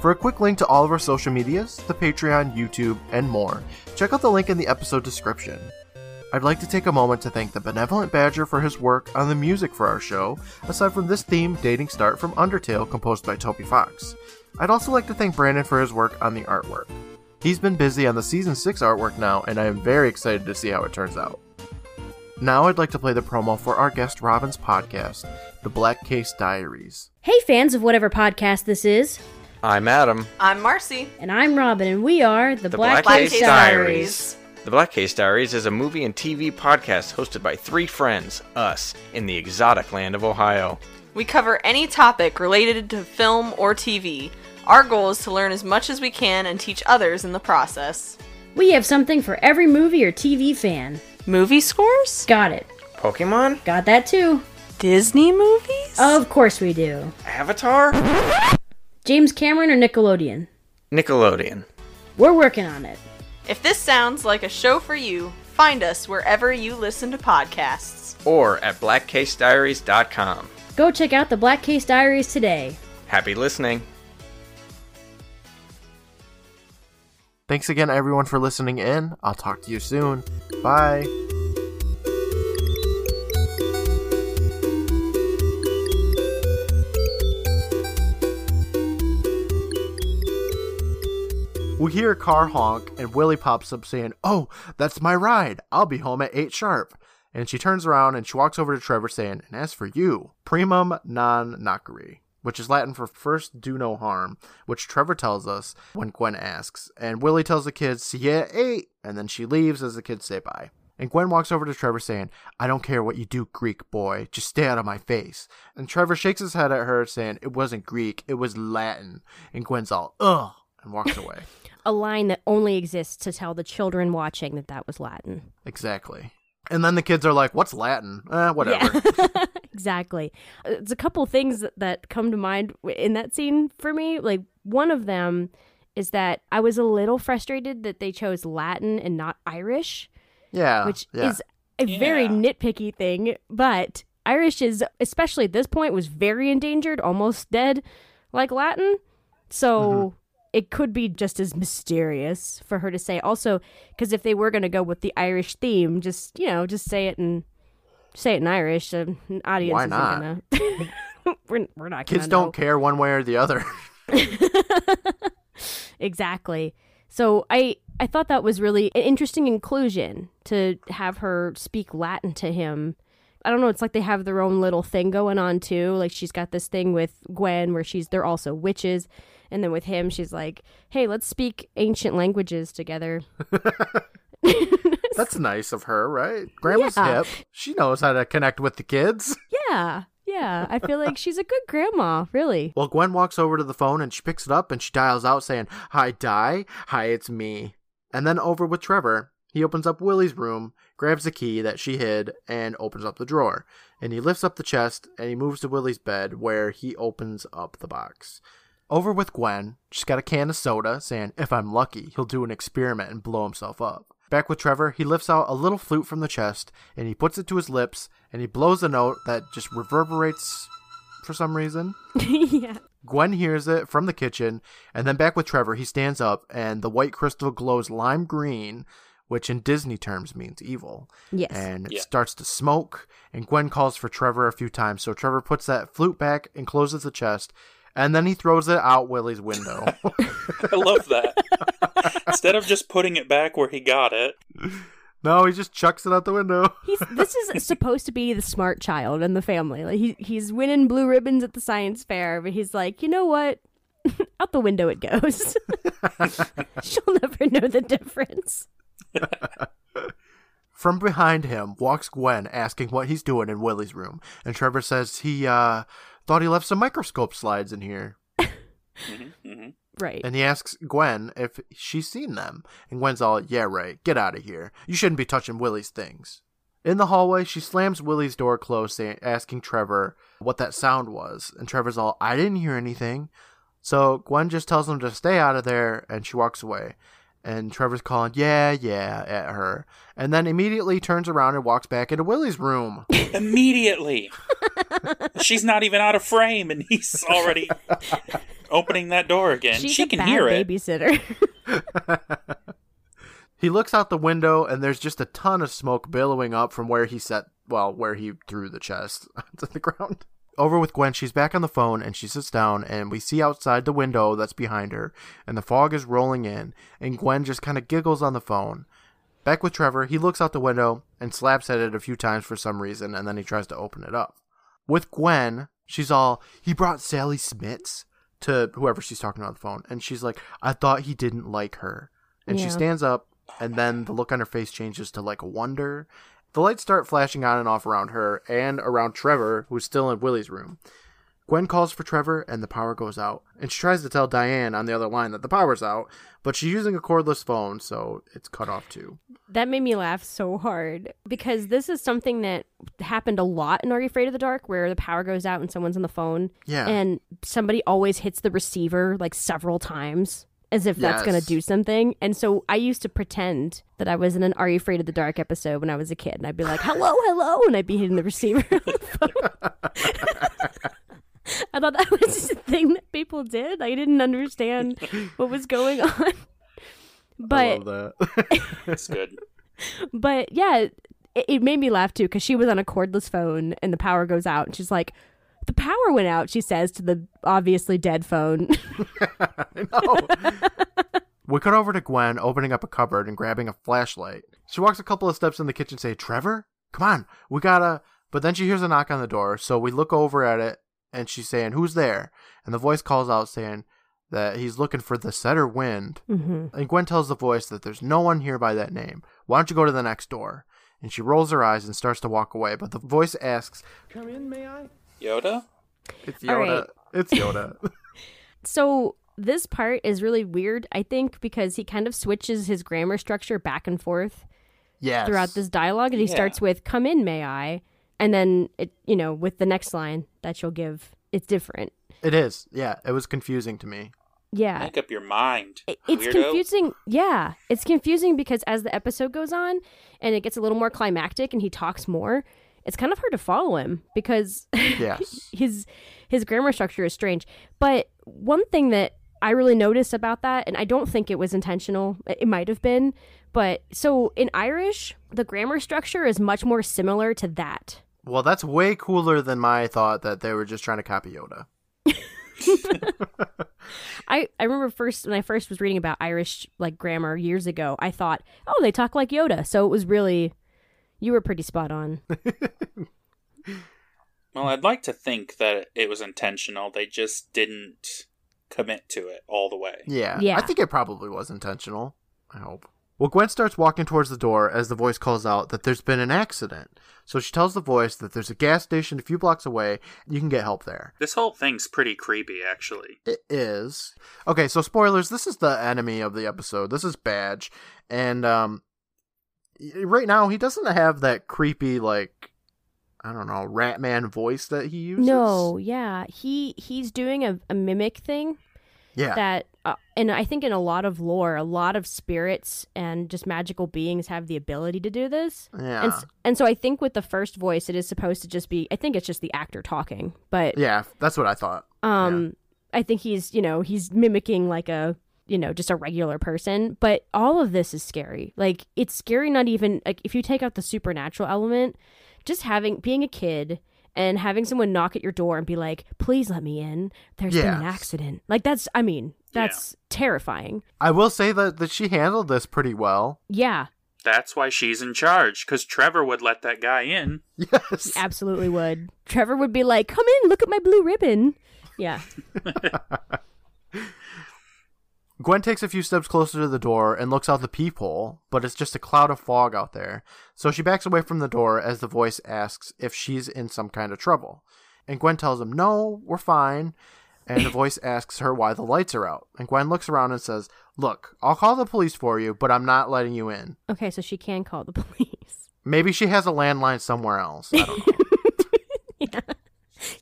For a quick link to all of our social medias, the Patreon, YouTube, and more, check out the link in the episode description. I'd like to take a moment to thank the Benevolent Badger for his work on the music for our show, aside from this theme, Dating Start from Undertale, composed by Toby Fox. I'd also like to thank Brandon for his work on the artwork. He's been busy on the season 6 artwork now, and I am very excited to see how it turns out. Now I'd like to play the promo for our guest Robin's podcast, The Black Case Diaries. hey, fans of whatever podcast this is, I'm Adam. I'm Marcy. and I'm Robin, and we are the, Black, Black Case Case Diaries. The Black Case Diaries is a movie and TV podcast hosted by three friends, us, in the exotic land of Ohio. We cover any topic related to film or TV. Our goal is to learn as much as we can and teach others in the process. We have something for every movie or TV fan. Movie scores? Got it. Pokemon? Got that too. Disney movies? Of course we do. Avatar? James Cameron or Nickelodeon? Nickelodeon. We're working on it. If this sounds like a show for you, find us wherever you listen to podcasts. Or at blackcasediaries.com. Go check out the Black Case Diaries today. Happy listening. Thanks again, everyone, for listening in. I'll talk to you soon. Bye. We hear a car honk, and Willie pops up saying, Oh, that's my ride. I'll be home at 8 sharp. And she turns around and she walks over to Trevor saying, And as for you, primum non nocere, which is Latin for first do no harm, which Trevor tells us when Gwen asks. And Willie tells the kids, yeah, eight, and then she leaves as the kids say bye. And Gwen walks over to Trevor saying, I don't care what you do, Greek boy. Just stay out of my face. And Trevor shakes his head at her, saying, It wasn't Greek, it was Latin. And Gwen's all, ugh, and walks away. A line that only exists to tell the children watching that that was Latin. exactly. And then the kids are like, What's Latin? Eh, whatever. Yeah. exactly. It's a couple things that come to mind in that scene for me. Like one of them is that I was a little frustrated that they chose Latin and not Irish, Yeah. which yeah. is a very nitpicky thing, but Irish is especially at this point was very endangered, almost dead like Latin. So Mm-hmm. it could be just as mysterious for her to say also because if they were going to go with the Irish theme, just, you know, just say it in say it in Irish, The audience Why isn't gonna we're, we're not Kids don't know. care one way or the other. exactly. So I I thought that was really an interesting inclusion to have her speak Latin to him. I don't know, it's like they have their own little thing going on too. Like she's got this thing with Gwen where she's they're also witches and then with him she's like, "Hey, let's speak ancient languages together." That's nice of her, right? Grandma's Yeah. hip. She knows how to connect with the kids. yeah. Yeah, I feel like she's a good grandma, really. Well, Gwen walks over to the phone and she picks it up and she dials out saying, Hi, Di. Hi, it's me. And then over with Trevor, he opens up Willie's room, grabs the key that she hid, and opens up the drawer. And he lifts up the chest and he moves to Willie's bed where he opens up the box. Over with Gwen, she's got a can of soda saying, If I'm lucky, he'll do an experiment and blow himself up. Back with Trevor, he lifts out a little flute from the chest and he puts it to his lips and he blows a note that just reverberates for some reason. yeah. Gwen hears it from the kitchen, and then back with Trevor, he stands up, and the white crystal glows lime green, which in Disney terms means evil. Yes. And it Yeah. starts to smoke, and Gwen calls for Trevor a few times, so Trevor puts that flute back and closes the chest, and then he throws it out Willie's window. I love that. Instead of just putting it back where he got it, no, he just chucks it out the window. He's this is supposed to be the smart child in the family. Like he he's winning blue ribbons at the science fair, but he's like, you know what? out the window it goes. She'll never know the difference. From behind him walks Gwen asking what he's doing in Willie's room, and Trevor says he, uh, thought he left some microscope slides in here. Mm-hmm, mm-hmm. Right. And he asks Gwen if she's seen them. And Gwen's all, yeah, right, get out of here. You shouldn't be touching Willie's things. In the hallway, she slams Willie's door closed, asking Trevor what that sound was. And Trevor's all, I didn't hear anything. So Gwen just tells him to stay out of there, and she walks away. And Trevor's calling, yeah, yeah, at her. And then immediately turns around and walks back into Willie's room. immediately. She's not even out of frame, and he's already opening that door again. She's she a can bad hear it. babysitter. He looks out the window and there's just a ton of smoke billowing up from where he set, well, where he threw the chest onto the ground. Over with Gwen, she's back on the phone and she sits down and we see outside the window that's behind her and the fog is rolling in and Gwen just kind of giggles on the phone. Back with Trevor, he looks out the window and slaps at it a few times for some reason and then he tries to open it up. With Gwen, she's all, he brought Sally Smits to whoever she's talking to on the phone and she's like, I thought he didn't like her. And she stands up, and then the look on her face changes to like wonder. The lights start flashing on and off around her and around Trevor, who's still in Willie's room. Gwen calls for Trevor, and the power goes out. And she tries to tell Diane on the other line that the power's out, but she's using a cordless phone, so it's cut off too. that made me laugh so hard because this is something that happened a lot in Are You Afraid of the Dark where the power goes out and someone's on the phone Yeah. and somebody always hits the receiver like several times as if that's going to do something. And so I used to pretend that I was in an Are You Afraid of the Dark episode when I was a kid and I'd be like, hello, hello. And I'd be hitting the receiver. on the phone. I thought that was just a thing that people did. I didn't understand what was going on. I But love that. It's good. but yeah, it, it made me laugh too because she was on a cordless phone and the power goes out and she's like, "The power went out." She says to the obviously dead phone. I know. we cut over to Gwen opening up a cupboard and grabbing a flashlight. She walks a couple of steps in the kitchen and say, Trevor, come on, we gotta. But then she hears a knock on the door, so we look over at it and she's saying, "Who's there?" And the voice calls out saying that he's looking for the setter wind. Mm-hmm. And Gwen tells the voice that there's no one here by that name. Why don't you go to the next door? And she rolls her eyes and starts to walk away, but the voice asks, Yoda? "It's Yoda. right. It's Yoda." So this part is really weird, I think, because he kind of switches his grammar structure back and forth yes. throughout this dialogue, and he Yeah. starts with "Come in, may I," and then it, you know, with the next line that you'll give, it's different. It is. Yeah, it was confusing to me. Yeah, Make up your mind. It- it's weirdo. confusing yeah it's confusing because as the episode goes on and it gets a little more climactic and he talks more it's kind of hard to follow him because Yes. his his grammar structure is strange but one thing that i really noticed about that and i don't think it was intentional it it might have been but so in irish the grammar structure is much more similar to that Well, that's way cooler than my thought that they were just trying to copy Yoda. I, I remember first when I first was reading about Irish like grammar years ago, I thought, oh, they talk like Yoda. So it was really, you were pretty spot on. Well, I'd like to think that it was intentional. They just didn't commit to it all the way. Yeah. Yeah. I think it probably was intentional. I hope. Well, Gwen starts walking towards the door as the voice calls out that there's been an accident. So she tells the voice that there's a gas station a few blocks away. You can get help there. This whole thing's pretty creepy, actually. It is. Okay, so spoilers. This is the enemy of the episode. This is Badge. And um, y- right now, he doesn't have that creepy, like, I don't know, Ratman voice that he uses. No, yeah, he he's doing a, a mimic thing Yeah. that, uh, and I think in a lot of lore, a lot of spirits and just magical beings have the ability to do this. yeah. And and so I think with the first voice, it is supposed to just be. I think it's just the actor talking, but yeah, that's what I thought. Um, I think he's, you know, he's mimicking like a, you know, just a regular person. But all of this is scary. Like it's scary. Not even like if you take out the supernatural element, just having being a kid and having someone knock at your door and be like, "Please let me in." There's been an accident. Like that's. I mean, that's terrifying. I will say that, that she handled this pretty well. Yeah, That's why she's in charge, because Trevor would let that guy in. Yes. He absolutely would. Trevor would be like, "Come in, look at my blue ribbon." Yeah. Gwen takes a few steps closer to the door and looks out the peephole, but it's just a cloud of fog out there. So she backs away from the door as the voice asks if she's in some kind of trouble. And Gwen tells him, No, we're fine. And the voice asks her why the lights are out. And Gwen looks around and says, Look, I'll call the police for you, but I'm not letting you in. Okay, so she can call the police. Maybe she has a landline somewhere else. I don't know.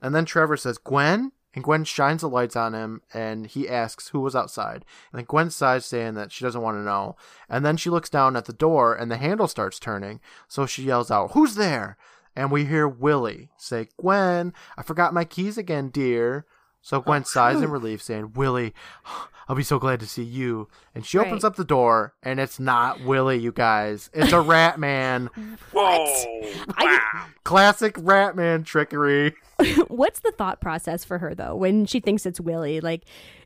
And then Trevor says, Gwen? And Gwen shines the lights on him and he asks who was outside. And then Gwen sighs, saying that she doesn't want to know. And then she looks down at the door and the handle starts turning. So she yells out, Who's there? And we hear Willie say, Gwen, I forgot my keys again, dear. So Gwen sighs in relief, saying, Willie, I'll be so glad to see you. And she opens up the door, and it's not Willie, you guys. It's a rat man. Whoa! Wow! Classic rat man trickery. What's the thought process for her though when she thinks it's Willie? Like,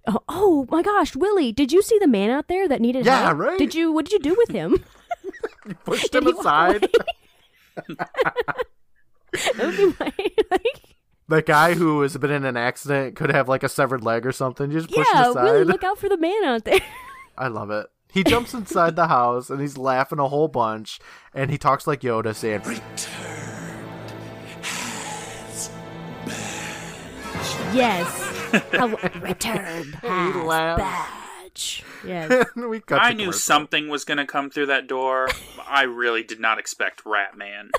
oh, oh my gosh, Willie, did you see the man out there that needed Yeah, help? right. Did you? What did you do with him? Pushed Did him aside. that would be my like. The guy who has been in an accident could have like a severed leg or something. You just push Yeah, him aside. Willie, look out for the man out there. I love it. He jumps inside the house and he's laughing a whole bunch and he talks like Yoda saying, yes, How- returned has laughs. badge. Yes, we cut I knew commercial. something was going to come through that door. I really did not expect Ratman.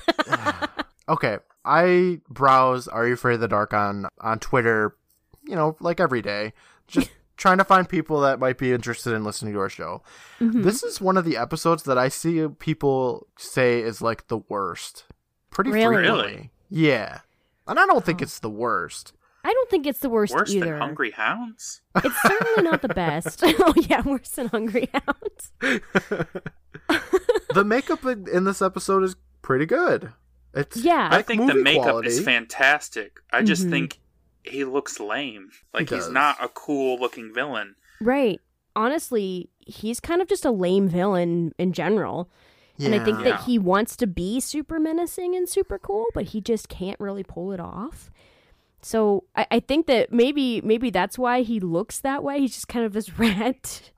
Okay, I browse Are You Afraid of the Dark on on Twitter, you know, like every day, just trying to find people that might be interested in listening to our show. Mm-hmm. This is one of the episodes that I see people say is like the worst. Pretty Really? frequently. Yeah. And I don't think it's the worst. I don't think it's the worst, Worse either. than Hungry Hounds? It's certainly not the best. oh yeah, worse than Hungry Hounds. the makeup in, in this episode is pretty good. It's Yeah. I think the makeup quality. is fantastic. I just Mhm. think he looks lame. Like he's not a cool looking villain. Right. Honestly, he's kind of just a lame villain in general. And I think Yeah. that he wants to be super menacing and super cool, but he just can't really pull it off. So I, I think that maybe maybe that's why he looks that way. He's just kind of this rat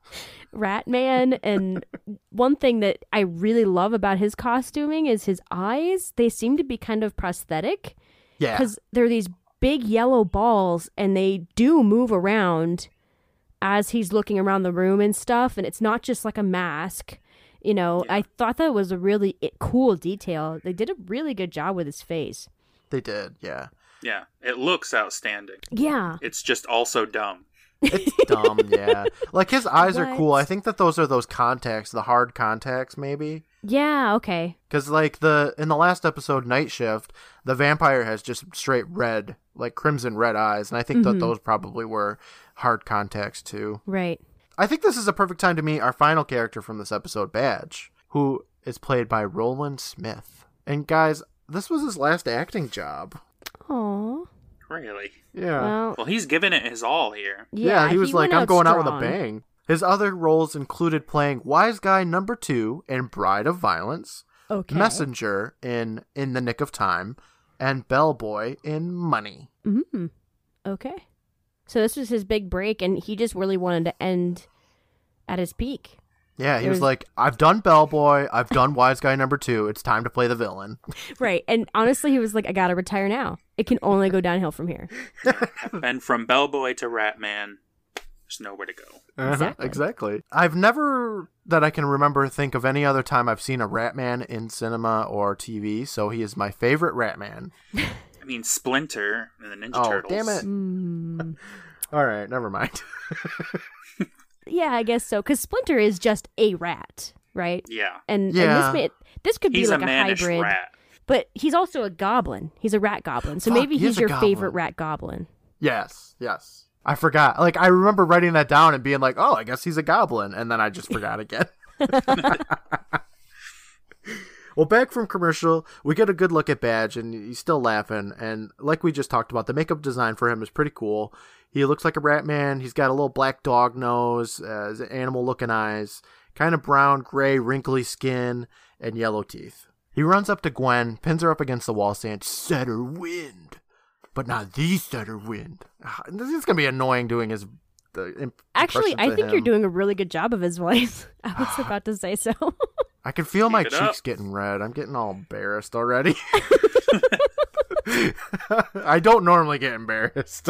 rat man. And one thing that I really love about his costuming is his eyes. They seem to be kind of prosthetic Yeah. because they're these big yellow balls and they do move around as he's looking around the room and stuff and it's not just like a mask you know i thought that was a really cool detail they did a really good job with his face They did, yeah. Yeah, it looks outstanding. yeah It's just also dumb. It's dumb, yeah. Like his eyes are cool. I think that those are those contacts, the hard contacts, maybe. yeah okay Because like the in the last episode, Night Shift, the vampire has just straight red, like crimson red eyes, and I think that mm-hmm. those probably were hard contacts too. right I think this is a perfect time to meet our final character from this episode, Badge, who is played by Roland Smith. And guys, this was his last acting job. Really? Yeah. well Well, he's giving it his all here. Yeah, yeah, he was like, I'm out going out with a bang. His other roles included playing Wise Guy Number Two in Bride of Violence, okay Messenger in In the Nick of Time, and Bellboy in Money. mm okay so this was his big break and he just really wanted to end at his peak Yeah, he There was was- like, I've done Bellboy, I've done Wise Guy Number Two. It's time to play the villain. right and honestly he was like i gotta retire now it can only go downhill from here And from Bellboy to Ratman, there's nowhere to go. Exactly. exactly. I've never that I can remember think of any other time I've seen a Ratman in cinema or TV. So he is my favorite Ratman. I mean, Splinter and the Ninja Oh, Turtles. damn it! Mm. All right, never mind. Yeah, I guess so. Because Splinter is just a rat, right? Yeah. And, and Yeah. this may, this could He's be like a a, hybrid, rat. but he's also a goblin. He's a rat goblin, so Fuck, maybe he's a your goblin. favorite rat goblin. yes, yes. I forgot. Like I remember writing that down and being like, "Oh, I guess he's a goblin," and then I just forgot again. well, back from commercial, we get a good look at Badge, and he's still laughing. And like we just talked about, the makeup design for him is pretty cool. He looks like a rat man. He's got a little black dog nose, uh, animal-looking eyes, kind of brown, gray, wrinkly skin, and yellow teeth. He runs up to Gwen, pins her up against the wall, saying, "Set her wind." but not the setter wind. Ah, This is gonna be annoying doing his. The imp- Actually, I of think you're doing a really good job of his voice. I was about to say so. I can feel my Keep it cheeks up. getting red. I'm getting all embarrassed already. I don't normally get embarrassed.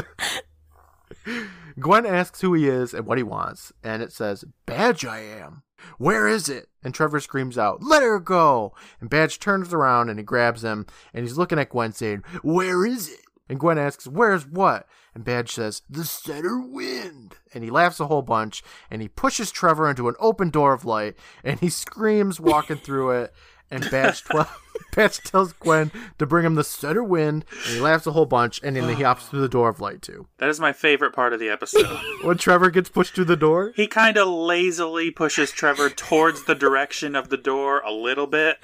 Gwen asks who he is and what he wants, and it says, Badge I am. Where is it? And Trevor screams out, Let her go! And Badge turns around and he grabs him, and he's looking at Gwen saying, Where is it? And Gwen asks, Where's what? And Badge says, The setter wind. And he laughs a whole bunch, and he pushes Trevor into an open door of light, and he screams walking through it. And Badge, twelve, Badge tells Gwen to bring him the setter wind, and he laughs a whole bunch, and then he hops through the door of light too. That is my favorite part of the episode. When Trevor gets pushed through the door, he kind of lazily pushes Trevor towards the direction of the door a little bit,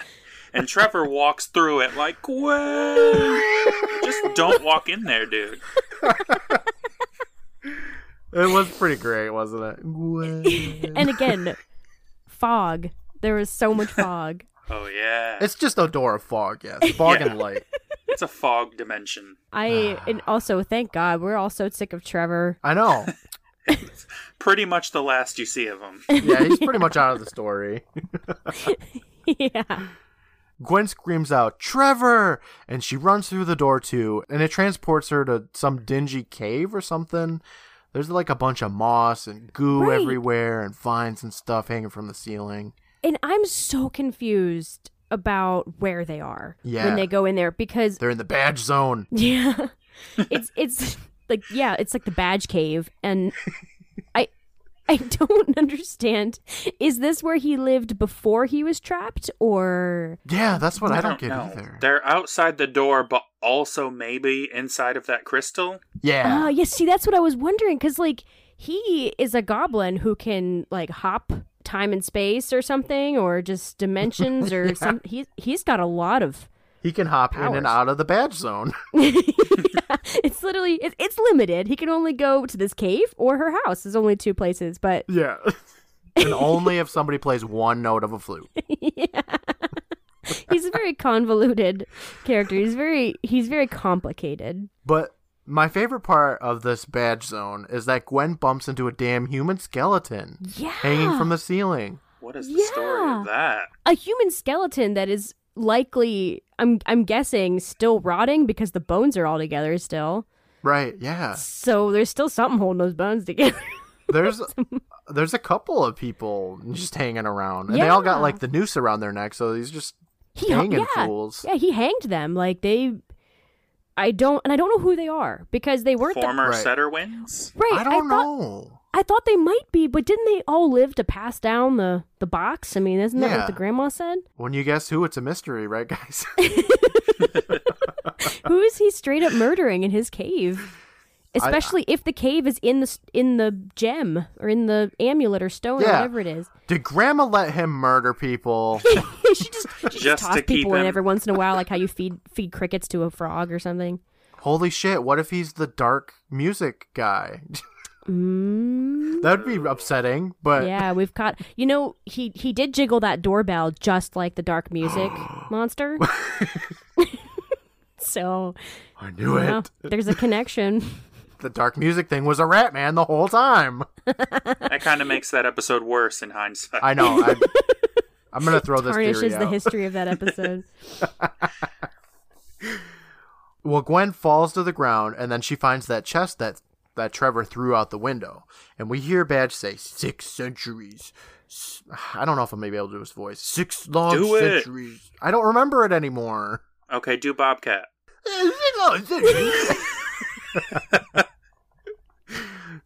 and Trevor walks through it like, Gwen! Just don't walk in there, dude. it was pretty great, wasn't it? Gwen. and again, fog. There was so much fog. Oh, yeah. It's just a door of fog, yes. Fog Yeah. and light. It's a fog dimension. I and also thank God we're all so sick of Trevor. I know. Pretty much the last you see of him. Yeah, he's pretty much out of the story. yeah. Gwen screams out, Trevor! And she runs through the door too, and it transports her to some dingy cave or something. There's like a bunch of moss and goo Right. everywhere and vines and stuff hanging from the ceiling. And I'm so confused about where they are Yeah. when they go in there because They're in the badge zone. yeah, it's it's like yeah, it's like the badge cave, and I I don't understand. Is this where he lived before he was trapped, or Yeah, that's what I, don't, get know. either. They're outside the door, but also maybe inside of that crystal. Yeah. Ah, yes. See, that's what I was wondering because, like, he is a goblin who can like hop time and space or something, or just dimensions or some. He's he's got a lot of. he can hop in and out of the badge zone. It's literally it, it's limited. He can only go to this cave or her house. There's only two places, but yeah. and only if somebody plays one note of a flute. yeah. he's a very convoluted character. He's very he's very complicated. But My favorite part of this badge zone is that Gwen bumps into a damn human skeleton Yeah. hanging from the ceiling. What is the story of that? a human skeleton that is likely I'm I'm guessing still rotting because the bones are all together still. Right, yeah. So there's still something holding those bones together. There's there's a couple of people just hanging around. And they all got like the noose around their neck, so these just he hanging yeah, fools. Yeah, he hanged them. Like they I don't and I don't know who they are because they weren't the- Former Right. setter wins? right. I don't thought, know. I thought they might be, but didn't they all live to pass down the the box? I mean, isn't that Yeah. what the grandma said? When you guess who, it's a mystery, right, guys? Who is he straight up murdering in his cave? Especially if the cave is in the in the gem or in the amulet or stone or whatever it is. Did Grandma let him murder people? she just she just, Just toss to keep people in every once in a while, like how you feed feed crickets to a frog or something. Holy shit! What if he's the dark music guy? Mm, That'd be upsetting. But yeah, we've caught. You know, he he did jiggle that doorbell just like the dark music monster. so I knew you know, it. there's a connection. The dark music thing was a rat man the whole time. That kind of makes that episode worse in hindsight. I know. I, I'm gonna throw this Tarnishes theory the history of that episode. Well, Gwen falls to the ground, and then she finds that chest that that Trevor threw out the window, and we hear Badge say six centuries. I don't know if I'm maybe able to do his voice. Six long Do it. centuries. I don't remember it anymore. Okay, do Bobcat.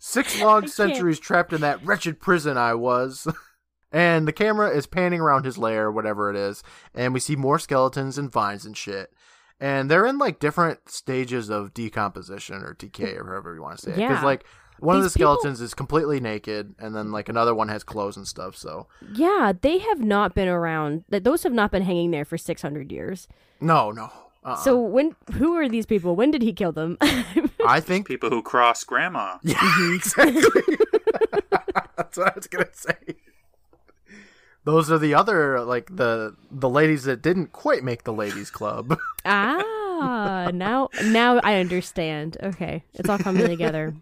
Six long centuries. Trapped in that wretched prison I was. And the camera is panning around his lair, whatever it is, and we see more skeletons and vines and shit. And they're in like different stages of decomposition or decay or however you want to say it. Because Yeah. like one of the These people- skeletons is completely naked, and then like another one has clothes and stuff. So Yeah, they have not been around. Th- Those have not been hanging there for 600 years. no, no. Uh-uh. So when who are these people? When did he kill them? I think People who cross grandma. Yeah, exactly. That's what I was gonna say. Those are the other like the the ladies that didn't quite make the ladies club. ah, now now I understand. Okay, it's all coming together.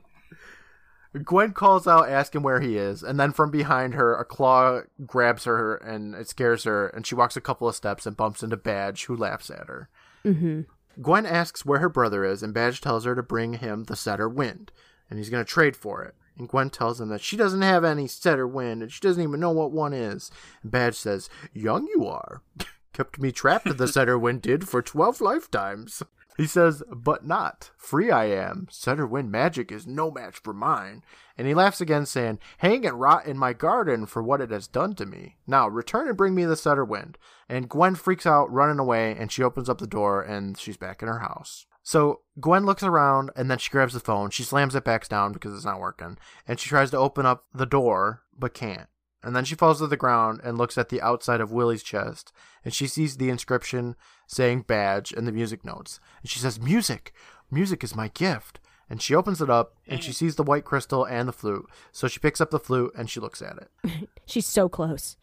Gwen calls out asking where he is, and then from behind her, a claw grabs her and it scares her, and she walks a couple of steps and bumps into Badge, who laughs at her. Hmm Gwen asks where her brother is, and Badge tells her to bring him the Setter Wind, and he's going to trade for it. And Gwen tells him that she doesn't have any Setter Wind, and she doesn't even know what one is. And Badge says, Young you are. Kept me trapped, in the Setter Wind did, for twelve lifetimes. He says, But not. Free I am. Setter Wind magic is no match for mine. And he laughs again, saying, Hang and rot in my garden for what it has done to me. Now return and bring me the Setter Wind. And Gwen freaks out, running away, and she opens up the door, and she's back in her house. So Gwen looks around, and then she grabs the phone. She slams it back down because it's not working, and she tries to open up the door, but can't. And then she falls to the ground and looks at the outside of Willie's chest, and she sees the inscription saying badge and the music notes. And she says, Music! Music is my gift. And she opens it up and she sees the white crystal and the flute. So she picks up the flute and she looks at it. She's so close.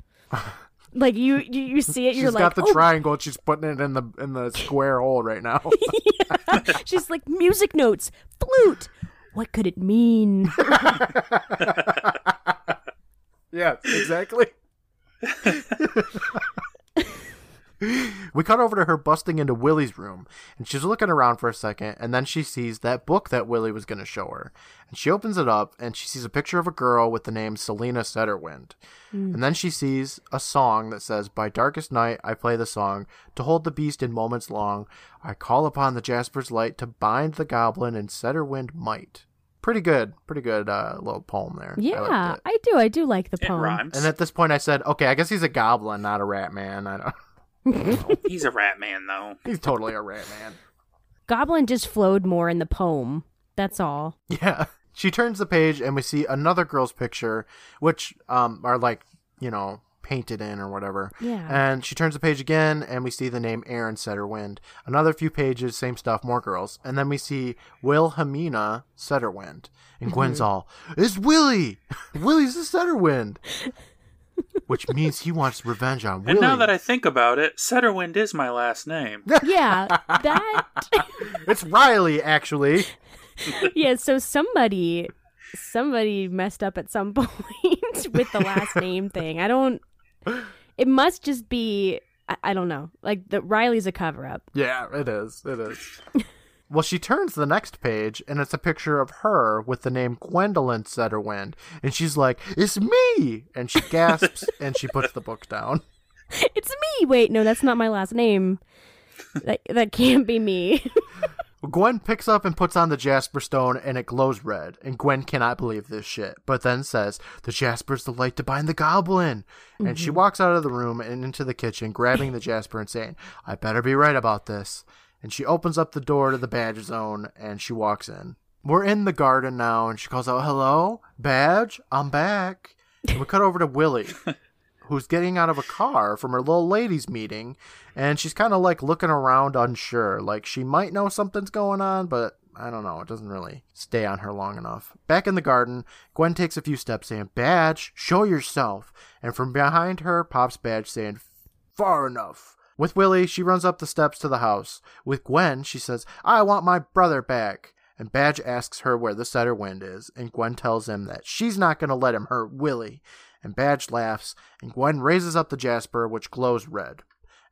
like you, you, you see it. She's you're got like, the oh. triangle she's putting it in the in the square hole right now. She's like music notes, flute. What could it mean? yes, exactly. we cut over to her busting into Willie's room, and she's looking around for a second, and then she sees that book that Willie was going to show her. And she opens it up, and she sees a picture of a girl with the name Selena Setterwind. And then she sees a song that says, By darkest night I play the song, to hold the beast in moments long. I call upon the Jasper's light to bind the goblin in Setterwind might. Pretty good, pretty good uh, little poem there. Yeah, liked it. I do. I do like the It poem. rhymes. And at this point, I said, okay, I guess he's a goblin, not a rat man. I don't. He's a rat man, though. He's totally a rat man. Goblin just flowed more in the poem. That's all. Yeah. She turns the page, and we see another girl's picture, which um are like you know painted in or whatever. Yeah. And she turns the page again, and we see the name Aaron Setterwind. Another few pages, same stuff, more girls, and then we see Wilhelmina Setterwind. And Gwen's all, "It's Willie. Willie's the Setterwind." Which means he wants revenge on Willie. And now that I think about it, Setterwind is my last name. Yeah, that. It's Riley, actually. yeah, so somebody somebody messed up at some point with the last name thing. I don't it must just be I, I don't know. Like the Riley's a cover up. Yeah, it is. It is. Well, she turns the next page, and it's a picture of her with the name Gwendolyn Setterwind, and she's like, "It's me!" And she gasps, and she puts the book down. It's me. Wait, no, that's not my last name. That that can't be me. Gwen picks up and puts on the Jasper Stone, and it glows red. And Gwen cannot believe this shit, but then says, "The Jasper's the light to bind the goblin." And she mm-hmm. walks out of the room and into the kitchen, grabbing the Jasper and saying, "I better be right about this." And she opens up the door to the Badge Zone, and she walks in. We're in the garden now, and she calls out, "Hello, Badge, I'm back." And we cut over to Willie, who's getting out of a car from her little ladies meeting and she's kind of like looking around unsure. Like she might know something's going on but i don't know. It doesn't really stay on her long enough. Back in the garden gwen takes a few steps saying badge show yourself. And from behind her pops badge saying far enough with willie she runs up the steps to the house with gwen she says i want my brother back and Badge asks her where the setter wind is, and Gwen tells him that she's not going to let him hurt Willie. And Badge laughs, and Gwen raises up the Jasper, which glows red.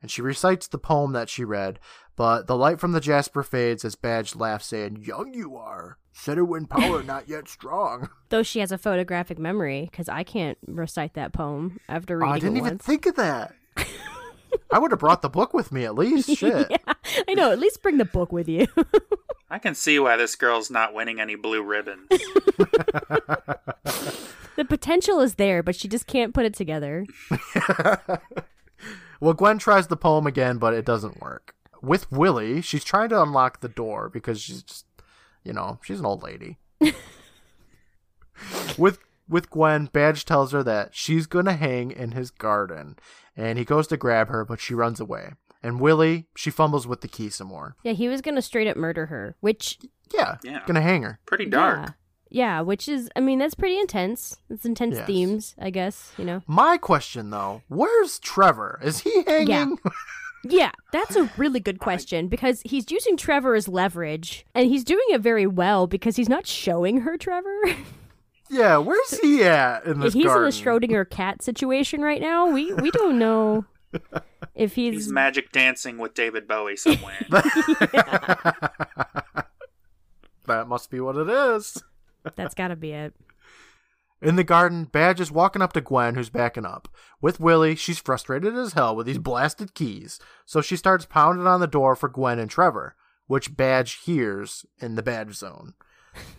And she recites the poem that she read, but the light from the Jasper fades as Badge laughs, saying, Young you are, setter wind power not yet strong. Though she has a photographic memory, because I can't recite that poem after reading I didn't it even once. think of that. I would have brought the book with me at least. Shit. yeah, I know. At least bring the book with you. I can see why this girl's not winning any blue ribbons. the potential is there, but she just can't put it together. Well, Gwen tries the poem again, but it doesn't work. With Willie, she's trying to unlock the door because she's just, you know, she's an old lady. with with Gwen, Badge tells her that she's gonna hang in his garden, and he goes to grab her, but she runs away. And Willie, she fumbles with the key some more. Yeah, he was gonna straight up murder her, which Yeah, Yeah. gonna hang her. Pretty dark. Yeah, yeah, which is, I mean, that's pretty intense. It's intense Yes. themes, I guess. You know. My question though, where's Trevor? Is he hanging? Yeah, that's a really good question because he's using Trevor as leverage, and he's doing it very well because he's not showing her Trevor. Yeah, where's he at in this he's garden? in a Schrodinger cat situation right now. We we don't know if he's, He's magic dancing with David Bowie somewhere. that must be what it is. that's got to be it. In the garden, Badge is walking up to Gwen, who's backing up. With Willie, she's frustrated as hell with these blasted keys, so she starts pounding on the door for Gwen and Trevor, which Badge hears in the Badge Zone.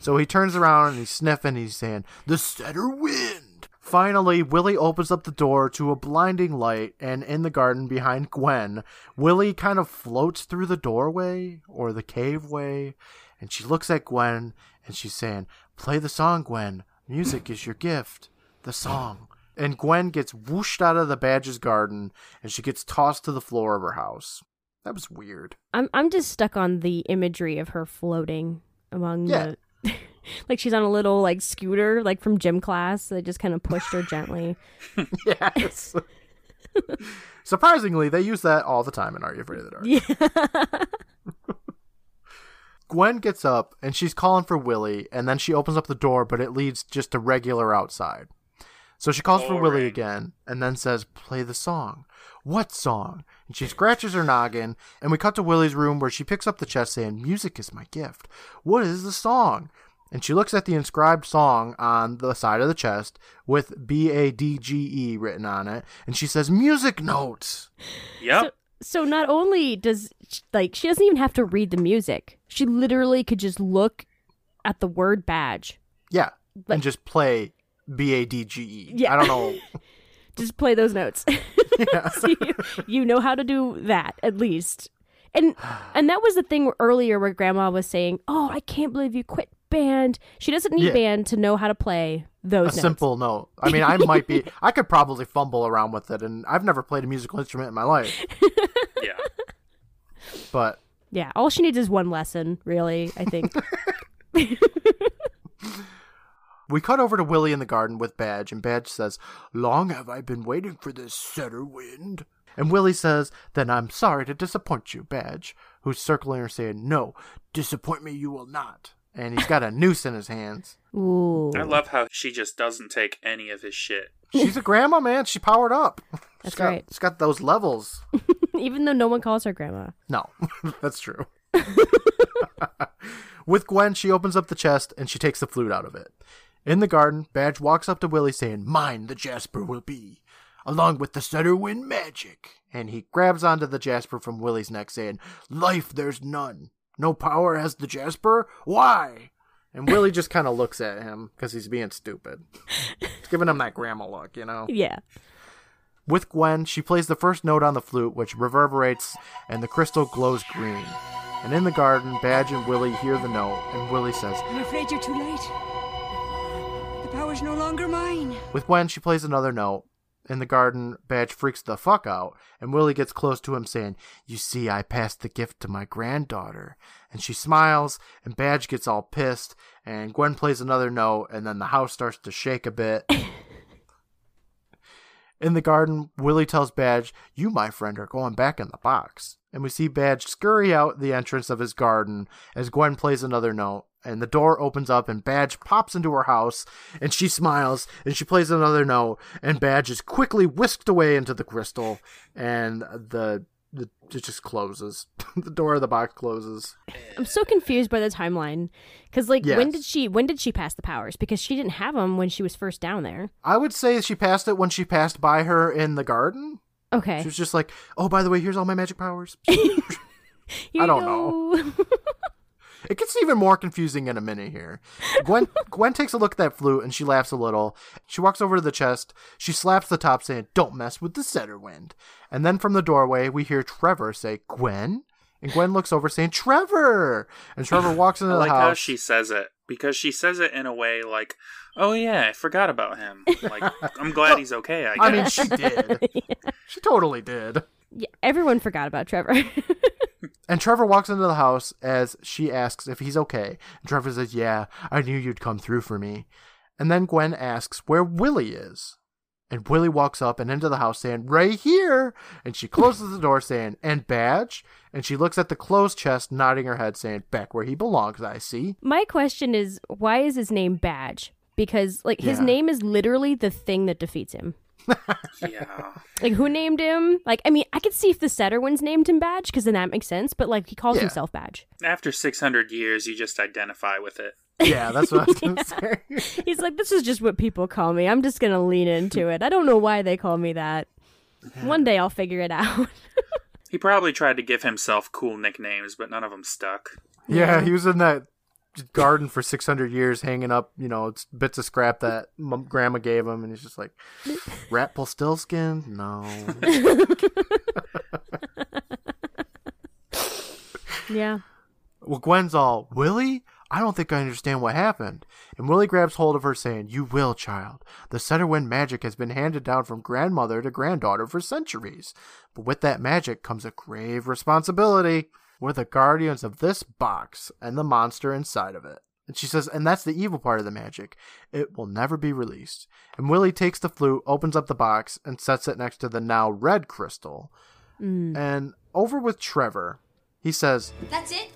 So he turns around and he's sniffing, he's saying, The setter wind! Finally, Willie opens up the door to a blinding light, and in the garden behind Gwen, Willie kind of floats through the doorway or the caveway, and she looks at Gwen and she's saying, Play the song, Gwen. Music is your gift. The song. And Gwen gets whooshed out of the Badge's garden and she gets tossed to the floor of her house. That was weird. I'm I'm just stuck on the imagery of her floating among Yeah. the like she's on a little like scooter like from gym class that just kind of pushed her gently. Yes. Surprisingly, they use that all the time in Are You Afraid of the Dark? Yeah. Gwen gets up and she's calling for Willie, and then she opens up the door, but it leads just to regular outside. So she calls for Willie again and then says, Play the song. What song? And she scratches her noggin, and we cut to Willie's room where she picks up the chest saying, Music is my gift. What is the song? And she looks at the inscribed song on the side of the chest with B A D G E written on it, and she says, Music notes. Yep. So not only does like she doesn't even have to read the music. She literally could just look at the word badge. Yeah. Like- and just play B A D G E. Yeah. I don't know. Just play those notes. So you, you know how to do that at least. And and that was the thing earlier where grandma was saying, "Oh, I can't believe you quit band." She doesn't need Yeah. band to know how to play a those notes. simple note. I mean, I might be. I could probably fumble around with it, and I've never played a musical instrument in my life. Yeah. But Yeah, all she needs is one lesson, really, I think. We cut over to Willie in the garden with Badge, and Badge says, "Long have I been waiting for this setter wind." And Willie says, "Then I'm sorry to disappoint you, Badge." Who's circling her, saying, "No, disappoint me you will not." and he's got a noose in his hands. Ooh. I love how she just doesn't take any of his shit. She's a grandma, man. She powered up. That's she's got, right. She's got those levels. Even though no one calls her grandma. No, that's true. With Gwen, she opens up the chest and she takes the flute out of it. In the garden, Badge walks up to Willie saying, Mine the Jasper will be, along with the Setterwind magic. And he grabs onto the Jasper from Willie's neck saying, Life there's none. No power has the Jasper? Why? And Willie just kind of looks at him because he's being stupid. He's giving him that grandma look, you know? Yeah. With Gwen, she plays the first note on the flute, which reverberates, and the crystal glows green. And in the garden, Badge and Willie hear the note, and Willie says, I'm afraid you're too late. No longer mine. With Gwen, she plays another note. In the garden, Badge freaks the fuck out, and Willie gets close to him, saying, You see, I passed the gift to my granddaughter. And she smiles, and Badge gets all pissed, and Gwen plays another note, and then the house starts to shake a bit. In the garden, Willie tells Badge, You, my friend, are going back in the box. And we see Badge scurry out the entrance of his garden as Gwen plays another note. And the door opens up, and Badge pops into her house, and she smiles, and she plays another note, and Badge is quickly whisked away into the crystal, and the, the it just closes. the door of the box closes. I'm so confused by the timeline because, like, when did she when did she pass the powers? Because she didn't have them when she was first down there. I would say she passed it when she passed by her in the garden. Okay, She was just like, "Oh, by the way, here's all my magic powers." I don't go. It gets even more confusing in a minute here. Gwen Gwen takes a look at that flute and she laughs a little. She walks over to the chest. She slaps the top, saying, "Don't mess with the Setterwind." And then from the doorway, we hear Trevor say, "Gwen." And Gwen looks over, saying, "Trevor." And Trevor walks into I the like how house. she says it because she says it in a way like, "Oh yeah, I forgot about him. Like, I'm glad he's okay." I guess. I mean, she did. She totally did. yeah, everyone forgot about Trevor. And Trevor walks into the house as she asks if he's okay. And Trevor says, Yeah, I knew you'd come through for me. And then Gwen asks where Willie is. And Willie walks up and into the house saying, Right here. And she closes the door saying, And Badge? And she looks at the closed chest, nodding her head, saying, Back where he belongs, I see. My question is, why is his name Badge? Because like his Yeah. name is literally the thing that defeats him. Yeah. Like who named him? Like I mean, I could see if the Setterwinds named him Badge because then that makes sense. But like he calls Yeah. himself Badge. After 600 years, you just identify with it. Yeah, that's what I was going to say. He's like, this is just what people call me. I'm just gonna lean into it. I don't know why they call me that. One day I'll figure it out. He probably tried to give himself cool nicknames, but none of them stuck. Yeah, he was in that garden for 600 years hanging up, you know, it's bits of scrap that grandma gave him. And he's just like, Rat Stilskin? No. yeah. Well, Gwen's all, Willie? I don't think I understand what happened. And Willie grabs hold of her, saying, You will, child. The Setterwind magic has been handed down from grandmother to granddaughter for centuries. But with that magic comes a grave responsibility. We're the guardians of this box and the monster inside of it. And she says, and that's the evil part of the magic. It will never be released. And Willie takes the flute, opens up the box, and sets it next to the now red crystal. Mm. And over with Trevor, he says, That's it?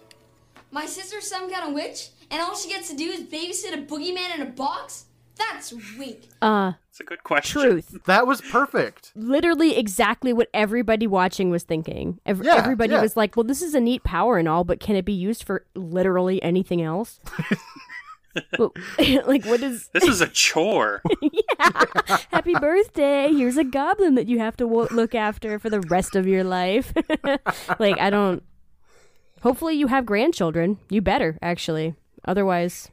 My sister's some kind of witch, and all she gets to do is babysit a boogeyman in a box? That's weak. Uh, It's a good question. truth. That was perfect. Literally exactly what everybody watching was thinking. Ev- Yeah, everybody yeah. was like, well, this is a neat power and all, but can it be used for literally anything else? Well, like, what is This is a chore. yeah. happy birthday? Here's a goblin that you have to wo- look after for the rest of your life. like, I don't. Hopefully, you have grandchildren. You better, actually. Otherwise,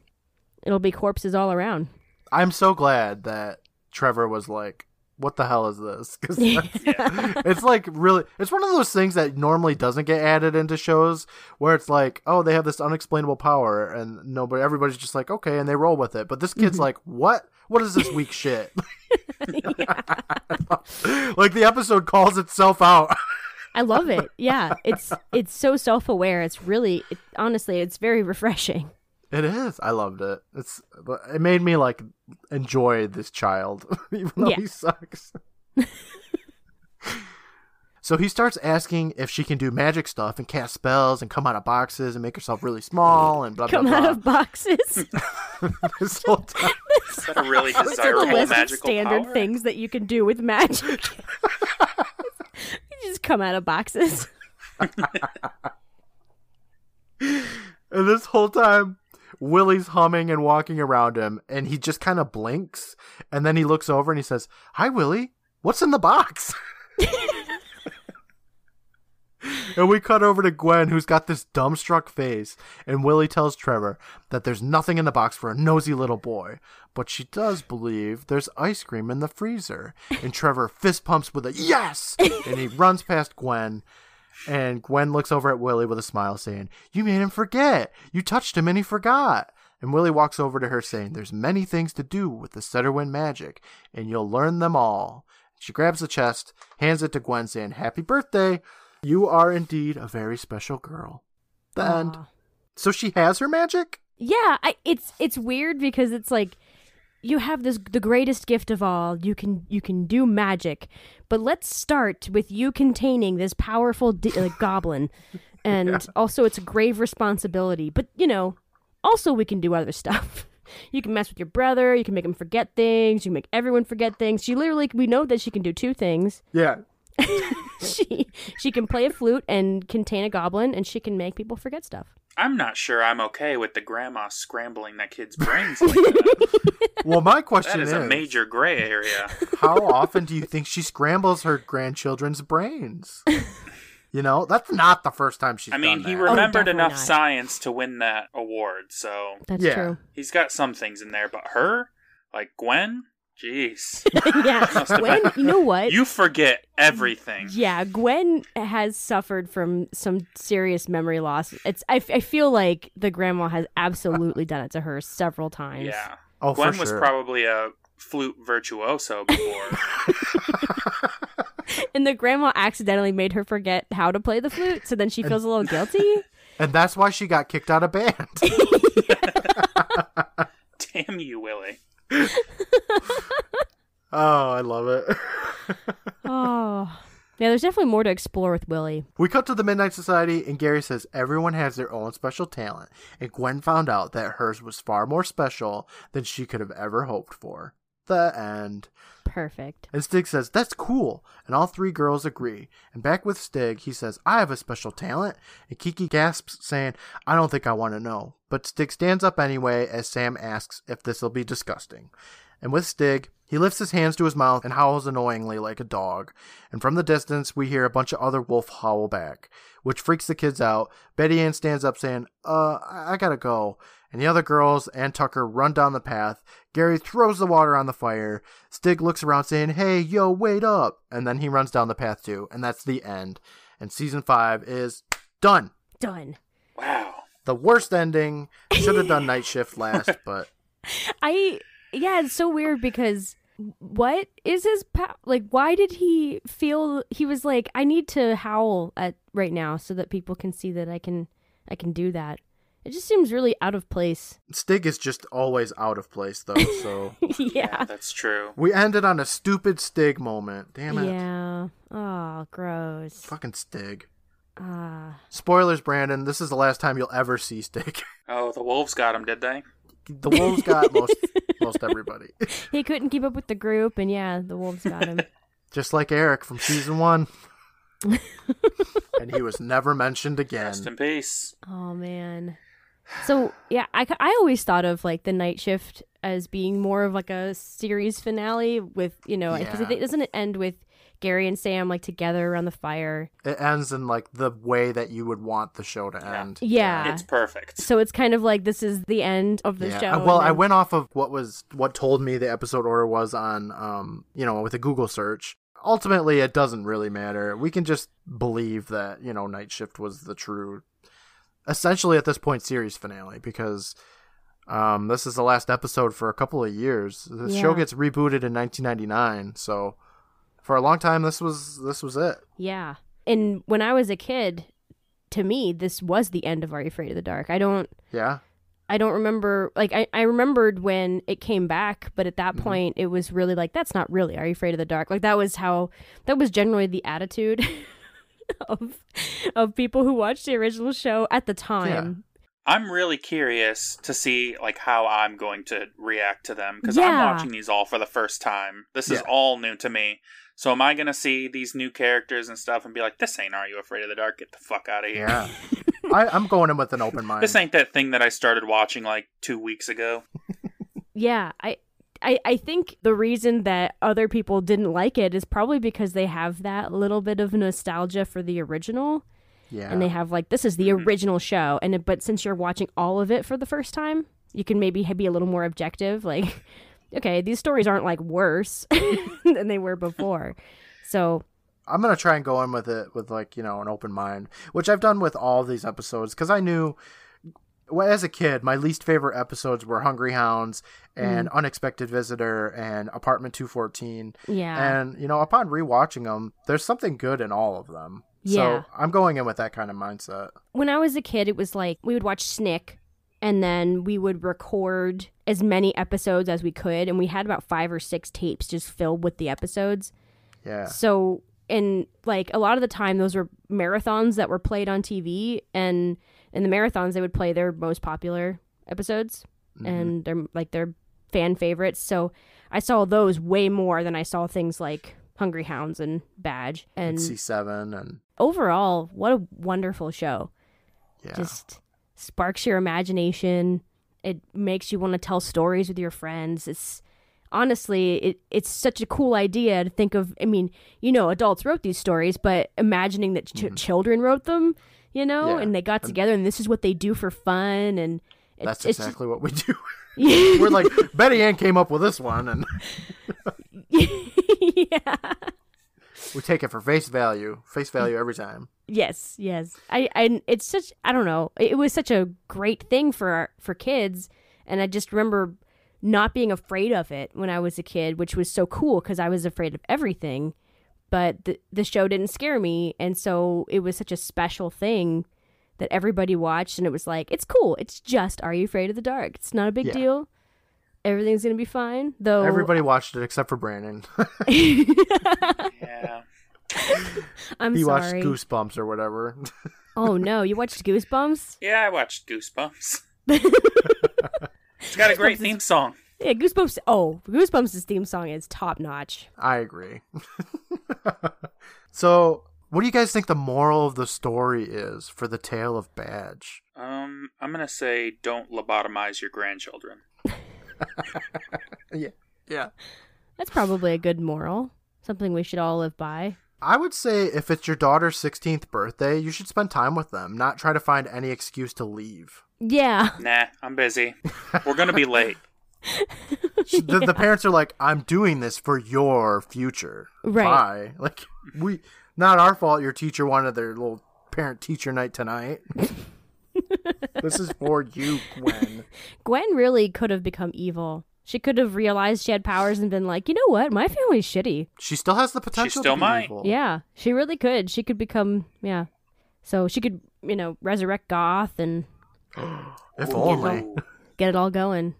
it'll be corpses all around. I'm so glad that Trevor was like, "What the hell is this?" Because it's like really, it's one of those things that normally doesn't get added into shows where it's like, "Oh, they have this unexplainable power," and nobody, everybody's just like, "Okay," and they roll with it. But this kid's mm-hmm. like, "What? What is this weak shit?" like the episode calls itself out. I love it. Yeah, it's it's so self aware. It's really, it, honestly, it's very refreshing. It is. I loved it. It's. It made me like enjoy this child, even though Yeah. he sucks. So he starts asking if she can do magic stuff and cast spells and come out of boxes and make herself really small and blah blah blah. Come out of boxes. this whole time. Is that a really What's on the desirable list of magical standard power? things that you can do with magic? you just come out of boxes. And this whole time, Willie's humming and walking around him, and he just kind of blinks, and then he looks over and he says, "Hi, Willie. What's in the box?" and we cut over to Gwen, who's got this dumbstruck face, and Willie tells Trevor that there's nothing in the box for a nosy little boy, but she does believe there's ice cream in the freezer. And Trevor fist pumps with a yes, and he runs past Gwen. And Gwen looks over at Willie with a smile, saying, You made him forget. You touched him and he forgot. And Willie walks over to her, saying, There's many things to do with the Setterwind magic, and you'll learn them all. She grabs the chest, hands it to Gwen, saying, Happy birthday. You are indeed a very special girl. The end. So she has her magic? Yeah, I, it's it's weird because it's like you have this the greatest gift of all. You can you can do magic, but let's start with you containing this powerful di- like goblin, and also it's a grave responsibility. But you know, also we can do other stuff. You can mess with your brother. You can make him forget things. You can make everyone forget things. She literally, we know that she can do two things. Yeah. she she can play a flute and contain a goblin, and she can make people forget stuff. I'm not sure I'm okay with the grandma scrambling that kid's brains like that. Well, my question is. a major gray area. how often do you think she scrambles her grandchildren's brains? You know, that's not the first time she's I mean, done he that. Oh, remembered definitely enough not. science to win that award, so That's Yeah. true. he's got some things in there. But her, like Gwen, jeez, yeah, Gwen. You know what? you forget everything. Yeah, Gwen has suffered from some serious memory loss. It's I, I feel like the grandma has absolutely done it to her several times. Yeah, Oh, Gwen for was sure. probably a flute virtuoso before. And the grandma accidentally made her forget how to play the flute, so then she feels a little guilty. and that's why she got kicked out of band. Damn you, Willie. oh, I love it. Oh. Yeah, there's definitely more to explore with Willie. We cut to the Midnight Society, and Gary says everyone has their own special talent, and Gwen found out that hers was far more special than she could have ever hoped for. The end. Perfect. And Stig says, That's cool. And all three girls agree. And back with Stig, he says, I have a special talent. And Kiki gasps, saying, I don't think I want to know. But Stig stands up anyway as Sam asks if this'll be disgusting. And with Stig, he lifts his hands to his mouth and howls annoyingly like a dog. And from the distance, we hear a bunch of other wolf howl back, which freaks the kids out. Betty Ann stands up saying, Uh, I I gotta go. And the other girls and Tucker run down the path. Gary throws the water on the fire. Stig looks around saying, Hey, yo, wait up. And then he runs down the path too. And that's the end. And season five is done. Done. Wow. The worst ending. Should have done night shift last, but I yeah, it's so weird because what is his pow- like why did he feel he was like I need to howl at right now so that people can see that I can I can do that. It just seems really out of place. Stig is just always out of place though, so yeah. That's true. we ended on a stupid Stig moment. Damn it. Yeah. Oh, gross. Fucking Stig. Ah. Spoilers, Brandon. This is the last time you'll ever see Stig. Oh, the wolves got him, did they? The wolves got most most everybody. he couldn't keep up with the group and yeah, the wolves got him. Just like Eric from season one. and he was never mentioned again. Rest in peace. Oh man. So yeah, I, I always thought of like the night shift as being more of like a series finale with you know because Yeah. it doesn't it end with Gary and Sam like together around the fire. It ends in like the way that you would want the show to end. Yeah. It's perfect. So it's kind of like this is the end of the Yeah. show. Uh, Well, and I went off of what was what told me the episode order was on um, you know, with a Google search. Ultimately, it doesn't really matter. We can just believe that, you know, Night Shift was the true essentially at this point series finale because um this is the last episode for a couple of years. The show gets rebooted in 1999, so for a long time this was this was it. Yeah. And when I was a kid, to me, this was the end of Are You Afraid of the Dark? I don't Yeah. I don't remember like I, I remembered when it came back, but at that Mm-hmm. point it was really like that's not really Are You Afraid of the Dark? Like that was how that was generally the attitude of of people who watched the original show at the time. I'm really curious to see like how I'm going to react to them because Yeah. I'm watching these all for the first time. This is all new to me. So am I gonna see these new characters and stuff and be like, "This ain't Are You Afraid of the Dark? Get the fuck out of here!" Yeah. I, I'm going in with an open mind. This ain't that thing that I started watching like two weeks ago. Yeah, I, I I think the reason that other people didn't like it is probably because they have that little bit of nostalgia for the original, yeah. and they have like this is the Mhm. original show, and it, but since you're watching all of it for the first time, you can maybe be a little more objective. Like, okay, these stories aren't like worse than they were before, so I'm gonna try and go in with it with like you know an open mind, which I've done with all these episodes because I knew well, as a kid my least favorite episodes were Hungry Hounds and Mm. Unexpected Visitor and Apartment 214, yeah, and you know upon rewatching them, there's something good in all of them. Yeah. So I'm going in with that kind of mindset. when I was a kid, it was like we would watch Snick and then we would record as many episodes as we could. And we had about five or six tapes just filled with the episodes. Yeah. So, and like a lot of the time, those were marathons that were played on TV. And in the marathons, they would play their most popular episodes mm-hmm. and they're like their fan favorites. So I saw those way more than I saw things like Hungry Hounds and Badge. And C7 and overall, what a wonderful show yeah. just sparks your imagination. It makes you want to tell stories with your friends. It's honestly, it, it's such a cool idea to think of. I mean, you know, adults wrote these stories, but imagining that ch- mm-hmm. children wrote them, you know. Yeah. and they got together and this is what they do for fun. And it's, That's it's exactly what we do. We're like Betty Ann came up with this one, and yeah. we take it for face value, face value every time. Yes, yes. I, I, it's such. I don't know. It was such a great thing for our, for kids, and I just remember not being afraid of it when I was a kid, which was so cool because I was afraid of everything. But the the show didn't scare me, and so it was such a special thing that everybody watched, and it was like, it's cool. It's just Are You Afraid of the Dark? It's not a big Yeah. deal. Everything's gonna be fine. Though Everybody watched it except for Brandon. Yeah. I'm he watched. Goosebumps or whatever. Oh no, you watched Goosebumps? Yeah, I watched Goosebumps. it's got a great theme song. Yeah, Goosebumps. Oh, Goosebumps' theme song is top notch. I agree. so, what do you guys think the moral of the story is for the tale of Badge? Um, I'm gonna say don't lobotomize your grandchildren. Yeah. Yeah. That's probably a good moral. Something we should all live by. I would say if it's your daughter's 16th birthday, you should spend time with them, not try to find any excuse to leave. Yeah. Nah, I'm busy. We're gonna be late. the, the parents are like, I'm doing this for your future. Right. Bye. Like, we, not our fault your teacher wanted their little parent teacher night tonight. this is for you, Gwen. Gwen really could have become evil. She could have realized she had powers and been like, you know what? My family's shitty. She still has the potential still to be might. evil. Yeah, she really could. She could become, yeah. So she could, you know, resurrect Goth and If get it only. all, get it all going.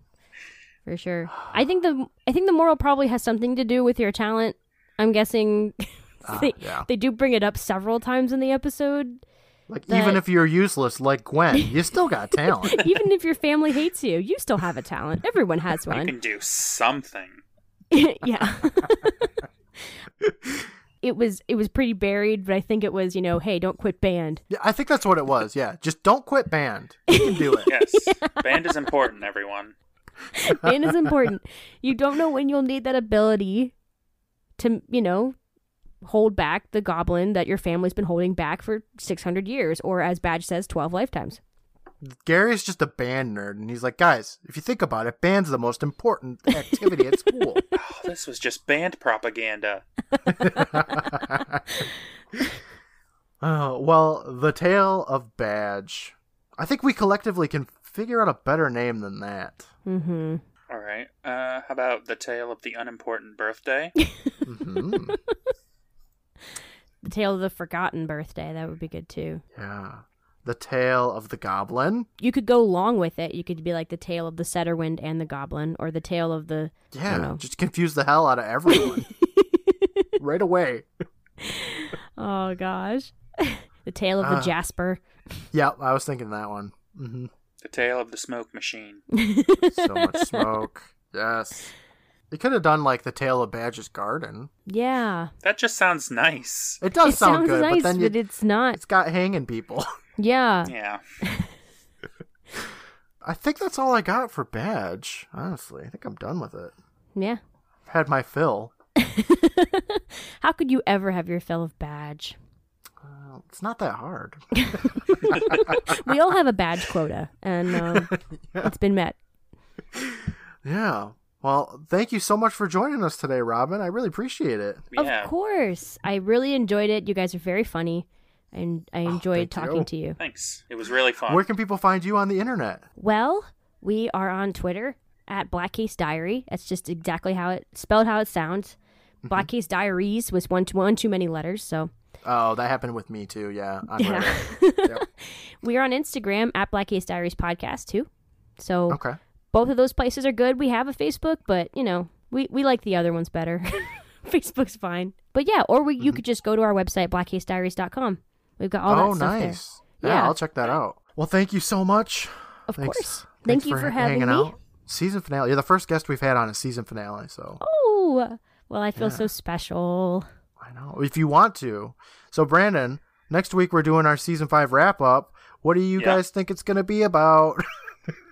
For sure. I think the I think the moral probably has something to do with your talent. I'm guessing ah, they, yeah. they do bring it up several times in the episode. Like, that- even if you're useless like Gwen, you still got talent. Even if your family hates you, you still have a talent. Everyone has one. You can do something. yeah. it was it was pretty buried, but I think it was, you know, hey, don't quit band. Yeah, I think that's what it was. Yeah. Just don't quit band. You can do it. Yes, band is important, everyone. Band is important. You don't know when you'll need that ability to, you know, hold back the goblin that your family's been holding back for 600 years or as Badge says 12 lifetimes. Gary's just a band nerd, and he's like, guys, if you think about it, band's the most important activity at school. Oh, this was just band propaganda. Oh, well, the tale of Badge. I think we collectively can figure out a better name than that. Mm-hmm. All right. Uh, how about the tale of the unimportant birthday? mm-hmm. The tale of the forgotten birthday, that would be good too. yeah. The tale of the goblin. You could go along with it. You could be like the tale of the Setterwind and the goblin or the tale of the Yeah, know. just confuse the hell out of everyone. right away. Oh gosh. The Tale of the Ah. Jasper. Yep, I was thinking that one. hmm The tale of the smoke machine. So much smoke. Yes. You could have done like the Tale of Badge's Garden. Yeah. That just sounds nice. It does it sound sounds good, nice, but then you, it's not. it's got hanging people. Yeah. Yeah. I think that's all I got for Badge. Honestly, I think I'm done with it. Yeah. I've had my fill. How could you ever have your fill of badge? Well, it's not that hard. We all have a badge quota, and um, it's been met. Yeah. Well, thank you so much for joining us today, Robin. I really appreciate it. Yeah. Of course. I really enjoyed it. You guys are very funny, and I enjoyed thank talking you. to you. Thanks. It was really fun. Where can people find you on the internet? Well, we are on Twitter at Black Case Diary. That's just exactly how it spelled how it sounds. Mm-hmm. Black Case Diaries was one too, one too many letters. So Oh, that happened with me too. Yeah. On Yeah. Reddit. Yep. we are on Instagram at Black Case Diaries Podcast too. So Okay. both of those places are good. We have a Facebook, but you know, we, we like the other ones better. Facebook's fine. But yeah, or we, you could just go to our website, blackcasediaries.com. We've got all Mm-hmm. oh, that stuff nice. there. Yeah, Yeah. I'll check that out. Well, thank you so much. Of Thanks. course. Thanks Thank you for, ha- having hanging me. out. Season finale. You're the first guest we've had on a season finale, so Oh, well, I feel so special. I know. If you want to. So, Brandon, next week we're doing our season five wrap up. What do you Yeah. guys think it's going to be about?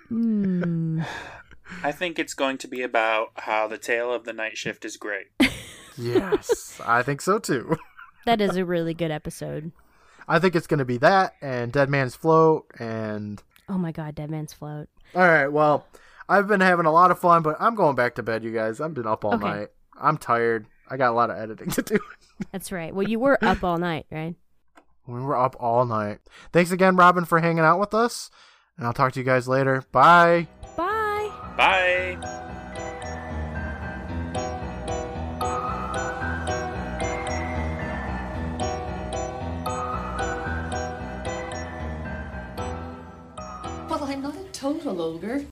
Hmm. I think it's going to be about how the tale of the night shift is great. yes, I think so too. That is a really good episode. I think it's going to be that and Dead Man's Float and Oh my god, Dead Man's Float. All right, well, I've been having a lot of fun, but I'm going back to bed, you guys. I've been up all Okay. night. I'm tired. I got a lot of editing to do. That's right. Well, you were up all night, right? We were up all night. Thanks again, Robin, for hanging out with us. And I'll talk to you guys later. Bye. Bye. Bye. Well, I'm not a total ogre.